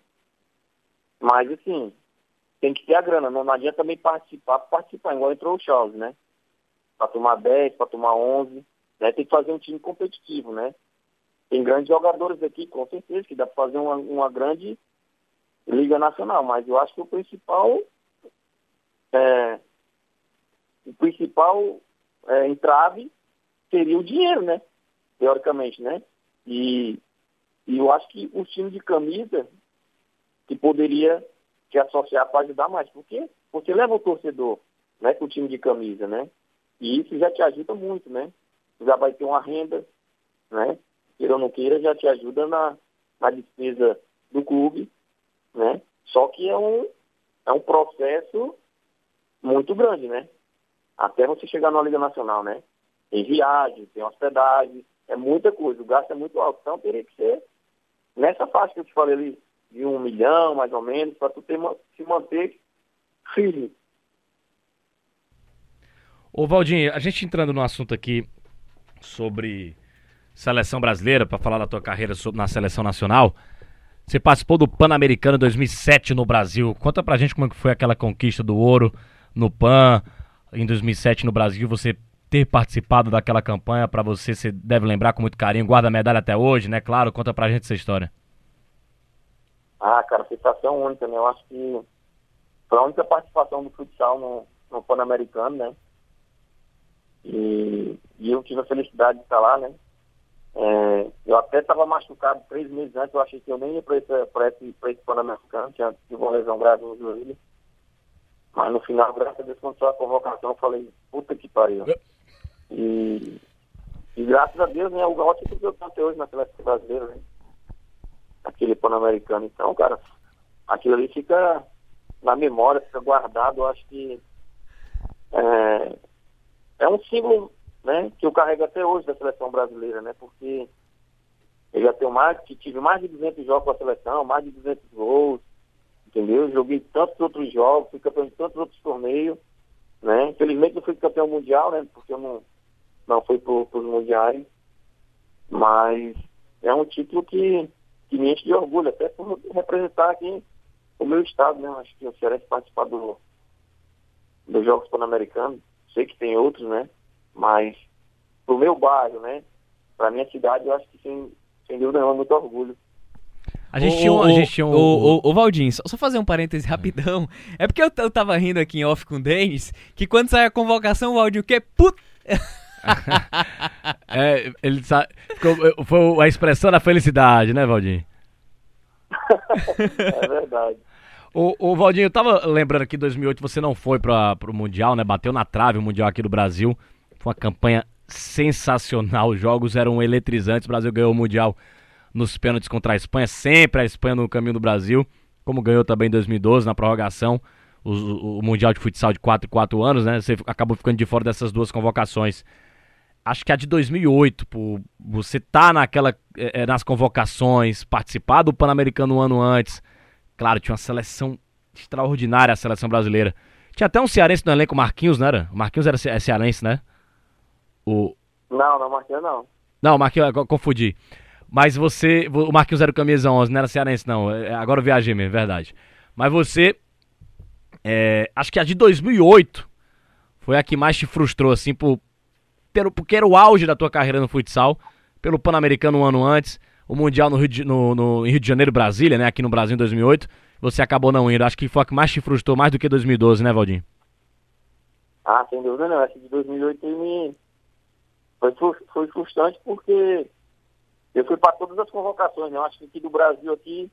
Mas assim, tem que ter a grana, não, não adianta também participar, participar, igual entrou o Charles, né? Para tomar 10, para tomar 11, né? Tem que fazer um time competitivo, né? Tem grandes jogadores aqui, com certeza, que dá para fazer uma, uma grande Liga Nacional, mas eu acho que o principal é, o principal é, entrave seria o dinheiro, né? Teoricamente, né? E, e eu acho que o time de camisa que poderia se associar para ajudar mais. Porque você leva o torcedor né, com o time de camisa, né? E isso já te ajuda muito, né? Já vai ter uma renda, né? Queira ou não queira, já te ajuda na, na despesa do clube, né? Só que é um, é um processo muito grande, né? Até você chegar na Liga Nacional, né? Tem viagem, tem hospedagem, é muita coisa, o gasto é muito alto. Então teria que ser nessa faixa que eu te falei ali, de um milhão, mais ou menos, para tu ter, se manter firme. Ô Valdinho, a gente entrando no assunto aqui sobre seleção brasileira, para falar da tua carreira na seleção nacional, você participou do Pan-Americano 2007 no Brasil. Conta pra gente como é foi aquela conquista do ouro no Pan, em 2007 no Brasil, você ter participado daquela campanha, para você, você deve lembrar com muito carinho, guarda a medalha até hoje, né? Claro, conta pra gente essa história. Ah, cara, sensação única, né? Eu acho que foi a única participação do futsal no, no Pan-Americano, né? E, e, eu tive a felicidade de estar lá, né? É, eu até estava machucado três meses antes, eu achei que eu nem ia para esse, esse, esse Pan-Americano, tinha tive uma lesão grave no joelho. Mas no final, graças a Deus, quando saiu a convocação, eu falei, puta que pariu. É. E, e graças a Deus, né, o Gaúcho que eu tenho até hoje na seleção brasileira, né? Aquele pan-americano. Então, cara, aquilo ali fica na memória, fica guardado, eu acho que é, é um símbolo, né, que eu carrego até hoje da seleção brasileira, né? Porque eu já tenho mais, tive mais de 200 jogos com a seleção, mais de 200 gols, entendeu? Joguei tantos outros jogos, fui campeão de tantos outros torneios, né? Infelizmente não fui campeão mundial, né? Porque eu não, não fui para os mundiais, mas é um título que, que me enche de orgulho, até por representar aqui o meu estado, né? Acho que o Ceará participar do, dos Jogos Pan-Americanos, sei que tem outros, né? Mas pro meu bairro, né? Pra minha cidade, eu acho que sem, sem dúvida nenhuma, muito orgulho. A gente, tinha um, a gente tinha um. Ô, ô, Valdinho, só, só, fazer um parêntese rapidão. É porque eu, eu tava rindo aqui em off com o Denis, que quando sai a convocação, o Valdinho que put... é, ele sabe. Foi a expressão da felicidade, né, Valdinho? é verdade. O, o Valdinho, eu tava lembrando que em 2008 você não foi para o Mundial, né? Bateu na trave o Mundial aqui do Brasil. Foi uma campanha sensacional. Os jogos eram eletrizantes. O Brasil ganhou o Mundial nos pênaltis contra a Espanha, sempre a Espanha no caminho do Brasil, como ganhou também em 2012 na prorrogação, o, o, Mundial de Futsal de 4 e 4 anos, né? Você acabou ficando de fora dessas duas convocações. Acho que a de 2008, por você tá naquela é, nas convocações, participar do Pan-Americano um ano antes. Claro, tinha uma seleção extraordinária a seleção brasileira. Tinha até um cearense no elenco, Marquinhos, não era? O Marquinhos era é cearense, né? O... Não, não, Marquinhos não. Não, Marquinhos, confundi. Mas você. O Marquinhos era o camisa 11, não era cearense, não. É, agora eu viajei mesmo, verdade. Mas você. É, acho que a de 2008 foi a que mais te frustrou, assim, por, pelo, porque era o auge da tua carreira no futsal. Pelo Pan-Americano um ano antes. o Mundial no Rio, de, no, no, em Rio de Janeiro, Brasília, né? Aqui no Brasil em 2008. Você acabou não indo. Acho que foi a que mais te frustrou mais do que 2012, né, Valdinho? Ah, sem dúvida não. Essa de 2008 me... foi, foi frustrante porque eu fui para todas as convocações, né? Eu acho que aqui do Brasil aqui,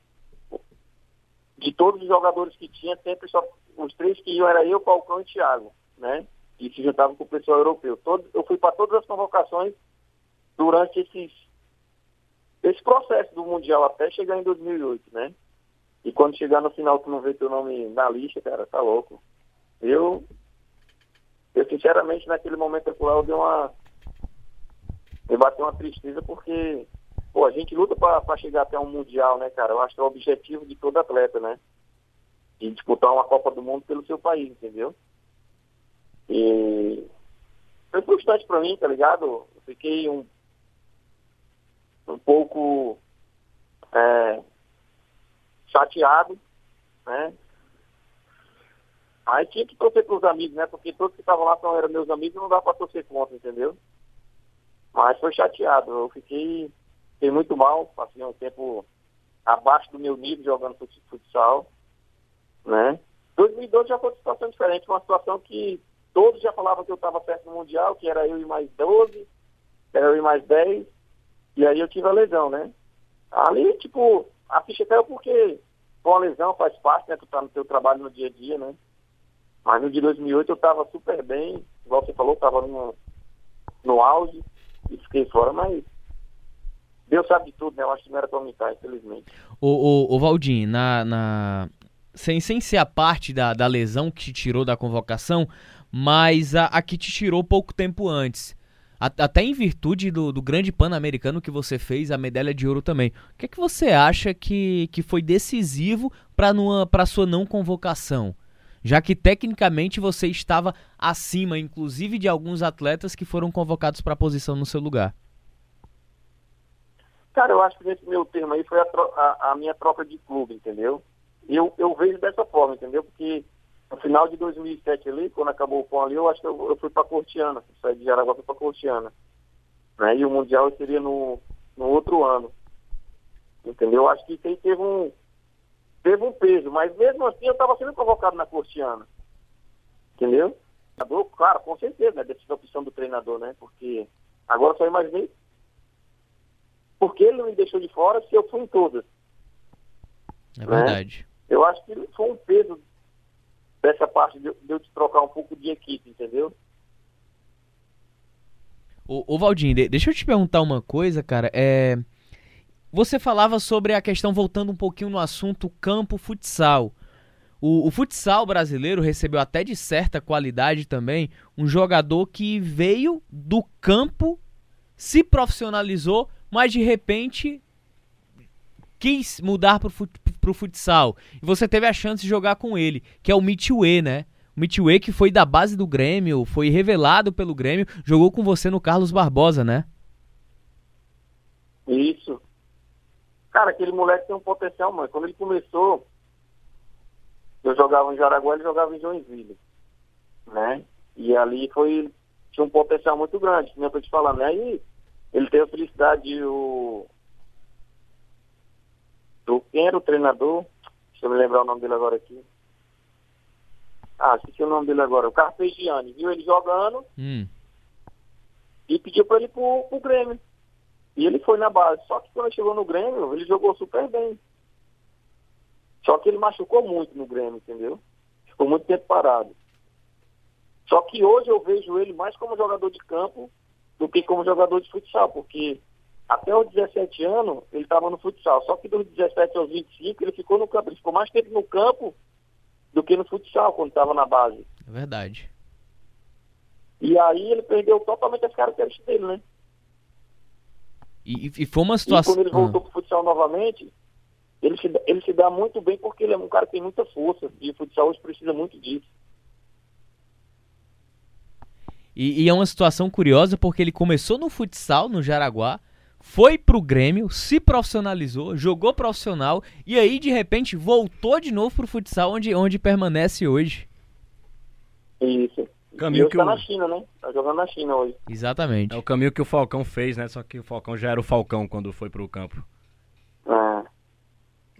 de todos os jogadores que tinha, sempre só os três que iam era eu, Falcão e Thiago, né? E se juntavam com o pessoal europeu. Todo, eu fui para todas as convocações durante esses, esse processo do Mundial até chegar em 2008, né? E quando chegar no final tu não vê teu nome na lista, cara, tá louco. Eu, eu sinceramente naquele momento eu dei uma, me bateu uma tristeza porque pô, a gente luta para chegar até um Mundial, né, cara? Eu acho que é o objetivo de todo atleta, né? De disputar uma Copa do Mundo pelo seu país, entendeu? E foi frustrante para mim, tá ligado? Eu fiquei um, um pouco é, chateado, né? Aí tinha que torcer para os amigos, né? Porque todos que estavam lá são, eram meus amigos, não dá para torcer contra, entendeu? Mas foi chateado. Eu fiquei fiquei muito mal, passei um tempo abaixo do meu nível jogando futsal, né? 2012 já foi uma situação diferente, uma situação que todos já falavam que eu estava perto no Mundial, que era eu e mais 12, era eu e mais 10, e aí eu tive a lesão, né? Ali, tipo, a ficha caiu porque com a lesão faz parte, né? Tu tá no teu trabalho no dia a dia, né? Mas no de 2008 eu estava super bem, igual você falou, estava no, no auge e fiquei fora, mas Deus sabe de tudo, né? Eu acho que não era pra aumentar, infelizmente. O, o, na, na... Sem, sem ser a parte da, da lesão que te tirou da convocação, mas a, a que te tirou pouco tempo antes. Até em virtude do, do grande pan-americano que você fez, a medalha de ouro também. O que é que você acha que, que foi decisivo para sua não convocação? Já que tecnicamente você estava acima, inclusive, de alguns atletas que foram convocados para a posição no seu lugar. Cara, eu acho que nesse meu termo aí foi a, a, a, minha troca de clube, entendeu? Eu, eu vejo dessa forma, entendeu? Porque no final de 2007 ali, quando acabou o pão ali, eu acho que eu, eu fui para Cortiana, saí de Jaraguá para Cortiana. Né? E o Mundial seria no, no outro ano. Entendeu? Eu acho que aí teve um, teve um peso, mas mesmo assim eu estava sendo convocado na Cortiana. Entendeu? Claro, com certeza, né? Dessa opção do treinador, né? Porque agora só imaginei porque ele não me deixou de fora se eu fui em todas. É né? verdade. Eu acho que foi um peso dessa parte de, de eu te trocar um pouco de equipe, entendeu? Ô, ô Valdinho, deixa eu te perguntar uma coisa, cara. É... Você falava sobre a questão, voltando um pouquinho no assunto campo futsal. O, o, futsal brasileiro recebeu até de certa qualidade também um jogador que veio do campo, se profissionalizou, mas de repente quis mudar pro, fut, pro futsal. E você teve a chance de jogar com ele, que é o Mitue, né? O Mitue que foi da base do Grêmio, foi revelado pelo Grêmio, jogou com você no Carlos Barbosa, né? Isso. Cara, aquele moleque tem um potencial, mano. Quando ele começou, eu jogava em Jaraguá, ele jogava em Joinville, né? E ali foi tinha um potencial muito grande, como eu tô te falando, né? Ele teve a felicidade de o. Do, quem era o treinador? Deixa eu me lembrar o nome dele agora aqui. Ah, esqueci o nome dele agora. O Carpegiani. Viu ele jogando hum. e pediu para ele pro, pro Grêmio. E ele foi na base. Só que quando chegou no Grêmio, ele jogou super bem. Só que ele machucou muito no Grêmio, entendeu? Ficou muito tempo parado. Só que hoje eu vejo ele mais como jogador de campo do que como jogador de futsal, porque até os 17 anos ele estava no futsal, só que dos 17 aos 25 ele ficou no campo, ele ficou mais tempo no campo do que no futsal quando estava na base. É verdade. E aí ele perdeu totalmente as características dele, né? E, e foi uma situação. E quando ele voltou ah. pro futsal novamente, ele se, ele se dá muito bem porque ele é um cara que tem muita força. E o futsal hoje precisa muito disso. E, e, é uma situação curiosa porque ele começou no futsal, no Jaraguá, foi pro Grêmio, se profissionalizou, jogou profissional e aí de repente voltou de novo pro futsal, onde, onde permanece hoje. Isso. Caminho que tá o... na China, né? Tá jogando na China hoje. Exatamente. É o caminho que o Falcão fez, né? Só que o Falcão já era o Falcão quando foi pro campo.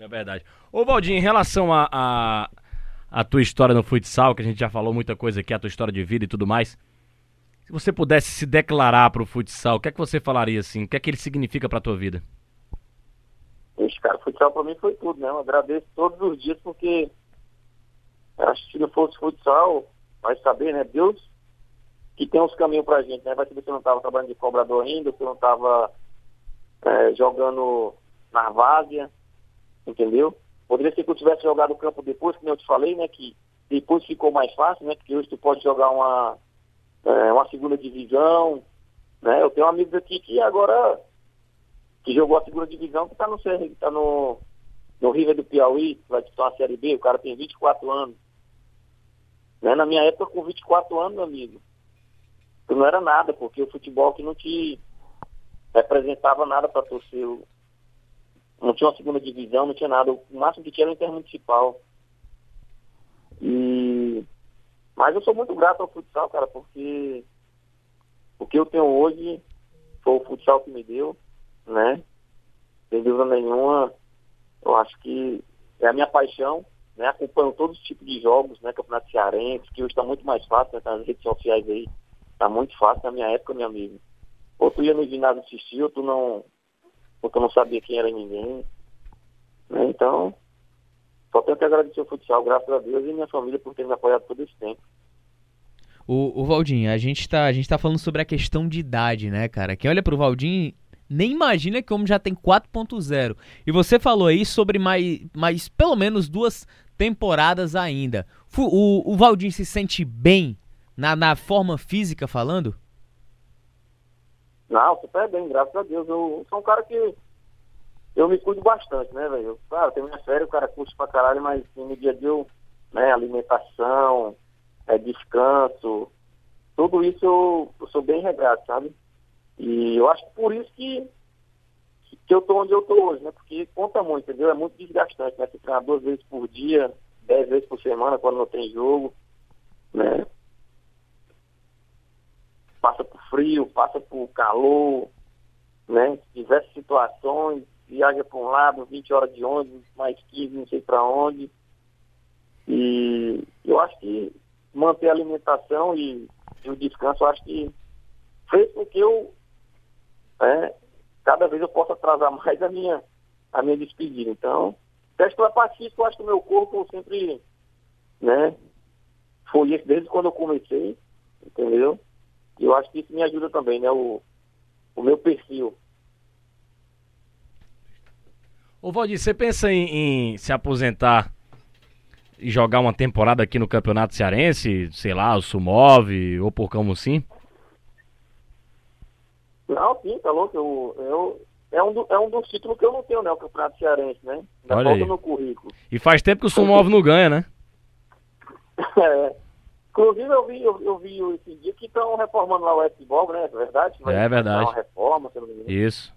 É verdade. Ô, Valdir, em relação a, a, a, tua história no futsal, que a gente já falou muita coisa aqui, a tua história de vida e tudo mais, se você pudesse se declarar pro futsal, o que é que você falaria assim? O que é que ele significa pra tua vida? Esse cara, futsal pra mim foi tudo, né? Eu agradeço todos os dias porque acho que se não fosse futsal, vai saber, né? Deus que tem uns caminhos pra gente, né? Vai saber se eu não tava trabalhando de cobrador ainda, se eu não tava é, jogando na várzea, entendeu? Poderia ser que eu tivesse jogado o campo depois, como eu te falei, né? Que depois ficou mais fácil, né? Porque hoje tu pode jogar uma, é, uma segunda divisão, né? Eu tenho amigos aqui que agora que jogou a segunda divisão, que está no tá no, no River do Piauí, que vai disputar a Série B, o cara tem 24 anos. Né? Na minha época, com 24 anos, meu amigo, não era nada, porque o futebol que não te representava nada para torcer. Não tinha uma segunda divisão, não tinha nada. O máximo que tinha era o intermunicipal. E... Mas eu sou muito grato ao futsal, cara, porque o que eu tenho hoje foi o futsal que me deu, né? Sem dúvida nenhuma, eu acho que é a minha paixão, né? Acompanho todos os tipos de jogos, né? Campeonato Cearense, que hoje está muito mais fácil, né? nas redes sociais aí. Está muito fácil na minha época, meu amigo. Ou tu ia no ginásio assistir, ou tu não, ou tu não sabia quem era ninguém. Né? Então, só tenho que agradecer o futsal, graças a Deus, e minha família por ter me apoiado todo esse tempo. O, o Valdinho, a gente, tá, a gente tá falando sobre a questão de idade, né, cara? Quem olha pro Valdinho nem imagina que o homem já tem 4.0. E você falou aí sobre mais, mais pelo menos duas temporadas ainda. O, o Valdinho se sente bem na, na forma física falando? Não, super bem, graças a Deus. Eu sou um cara que eu me cuido bastante, né, velho? Claro, tem minha férias, o cara curte pra caralho, mas no dia a dia eu, né, alimentação, é, descanso, tudo isso eu, eu, sou bem regrado, sabe? E eu acho que por isso que, que eu tô onde eu tô hoje, né? Porque conta muito, entendeu? É muito desgastante, né? Você treinar duas vezes por dia, dez vezes por semana quando não tem jogo, né? passa por frio, passa por calor, né? Diversas situações, viaja para um lado, 20 horas de ônibus, mais 15, não sei para onde. E eu acho que manter a alimentação e, e o descanso, acho que fez com que eu, né, cada vez eu possa atrasar mais a minha, a minha despedida. Então, teste pela pacífico, eu acho que o meu corpo sempre, né, foi esse desde quando eu comecei, entendeu? E eu acho que isso me ajuda também, né? O, o meu perfil. Ô Valdir, você pensa em, em, se aposentar e jogar uma temporada aqui no Campeonato Cearense? Sei lá, o Sumove ou por como sim? Não, sim, tá louco. Eu, eu, é, um do, é um dos títulos que eu não tenho, né? O Campeonato Cearense, né? Ainda Olha falta aí. no currículo. E faz tempo que o Sumove não ganha, né? é. Inclusive, eu vi, eu, eu vi esse dia que estão reformando lá o Westborg, né? É verdade? Vai é verdade. Uma reforma, se não me engano. Isso.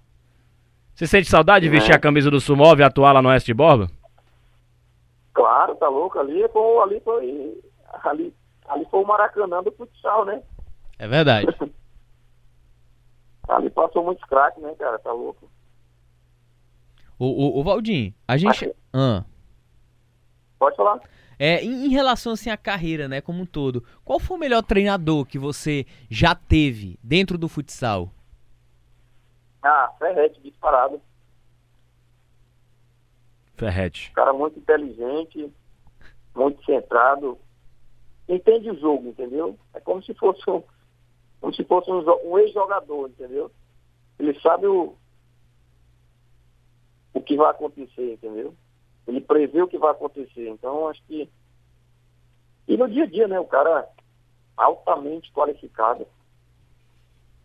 Você sente saudade de vestir é. a camisa do Sumov e atuar lá no Oeste Borba? Claro, tá louco. Ali foi, ali foi, ali, ali foi o Maracanã do futsal, né? É verdade. ali passou muitos craques, né, cara? Tá louco. O, o, o Valdim, a gente... Ah. Pode falar. É, em, em, relação assim à carreira, né, como um todo, qual foi o melhor treinador que você já teve dentro do futsal? Ah, Ferrete, disparado. Ferrete. Cara muito inteligente, muito centrado, entende o jogo, entendeu? É como se fosse um, como se fosse um, um ex-jogador, entendeu? Ele sabe o, o que vai acontecer, entendeu? Ele prevê o que vai acontecer. Então, acho que. E no dia a dia, né? O cara altamente qualificado.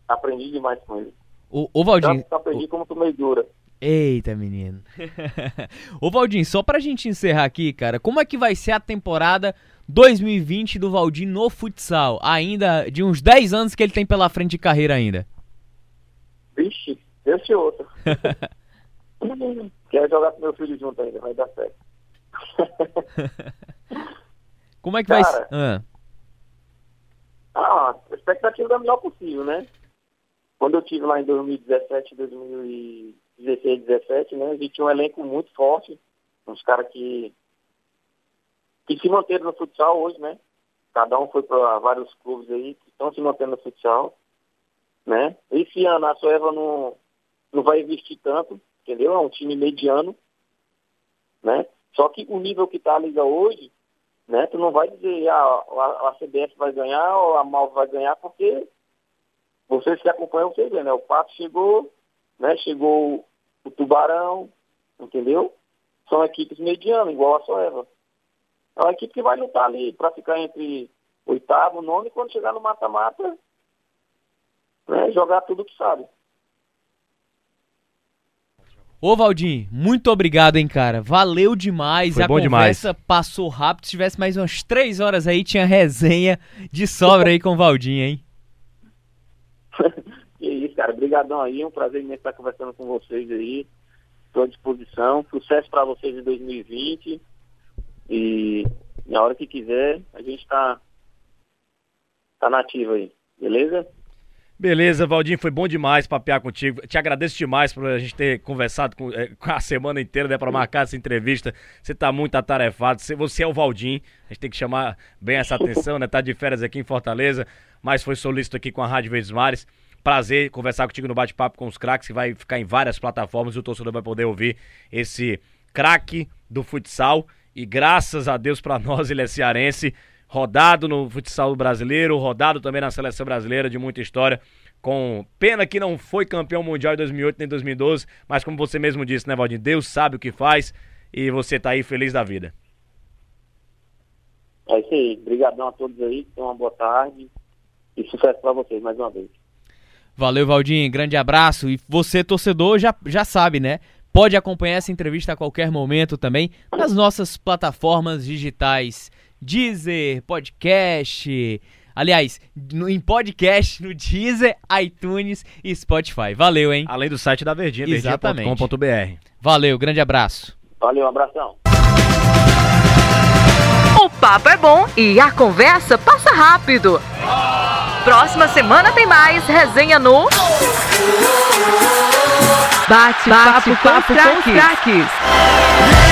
Aprendi demais com ele. O, o Valdinho. Aprendi o... como tu meio dura. Eita, menino. Ô Valdinho, só pra gente encerrar aqui, cara, como é que vai ser a temporada 2020 do Valdinho no futsal? Ainda de uns 10 anos que ele tem pela frente de carreira ainda. Vixe, esse outro. Quero jogar com meu filho junto ainda, vai dar certo. Como é que Cara, vai ser? Ah. ah, a expectativa da melhor possível, né? Quando eu tive lá em 2017, 2016, 2017, né? A gente tinha um elenco muito forte, uns caras que, que se manteram no futsal hoje, né? Cada um foi para vários clubes aí que estão se mantendo no futsal, né? Esse ano a Soeva não, não vai investir tanto, entendeu? É um time mediano, né? Só que o nível que está a liga hoje, né? Tu não vai dizer ah, a, CBF vai ganhar ou a Mal vai ganhar, porque vocês que acompanham, vocês vê, né? O Pato chegou, né? Chegou o Tubarão, entendeu? São equipes medianas, igual a Soeva. É uma equipe que vai lutar ali para ficar entre oitavo, nono e quando chegar no mata-mata, né, jogar tudo que sabe. Ô Valdir, muito obrigado, hein, cara. Valeu demais. Foi a bom conversa demais. passou rápido. Se tivesse mais umas três horas aí, tinha resenha de sobra aí com o Valdir, hein? cara. Obrigadão aí. É um prazer imenso estar conversando com vocês aí. Estou à disposição. Sucesso para vocês em 2020. E na hora que quiser, a gente tá, tá nativo aí. Beleza? Beleza, Valdinho, foi bom demais papear contigo. Te agradeço demais por a gente ter conversado com, é, a semana inteira, né, para marcar essa entrevista. Você tá muito atarefado. Você, você é o Valdinho. A gente tem que chamar bem essa atenção, né? Tá de férias aqui em Fortaleza, mas foi solícito aqui com a Rádio Verdes Mares. Prazer conversar contigo no bate-papo com os craques, que vai ficar em várias plataformas e o torcedor vai poder ouvir esse craque do futsal. E graças a Deus para nós, ele é cearense rodado no futsal brasileiro, rodado também na seleção brasileira de muita história. Com pena que não foi campeão mundial em 2008 nem 2012, mas como você mesmo disse, né, Valdir? Deus sabe o que faz e você tá aí feliz da vida. É isso aí. Obrigadão a todos aí. Uma boa tarde e sucesso para vocês mais uma vez. Valeu, Valdir. Grande abraço. E você, torcedor, já, já sabe, né? Pode acompanhar essa entrevista a qualquer momento também nas nossas plataformas digitais Deezer, podcast. Aliás, no, em podcast no Deezer, iTunes e Spotify. Valeu, hein? Além do site da Verdinha, verdinha.com.br. Valeu, grande abraço. Valeu, um abração. O papo é bom e a conversa passa rápido. Próxima semana tem mais resenha no Bate, Papo com os Craques.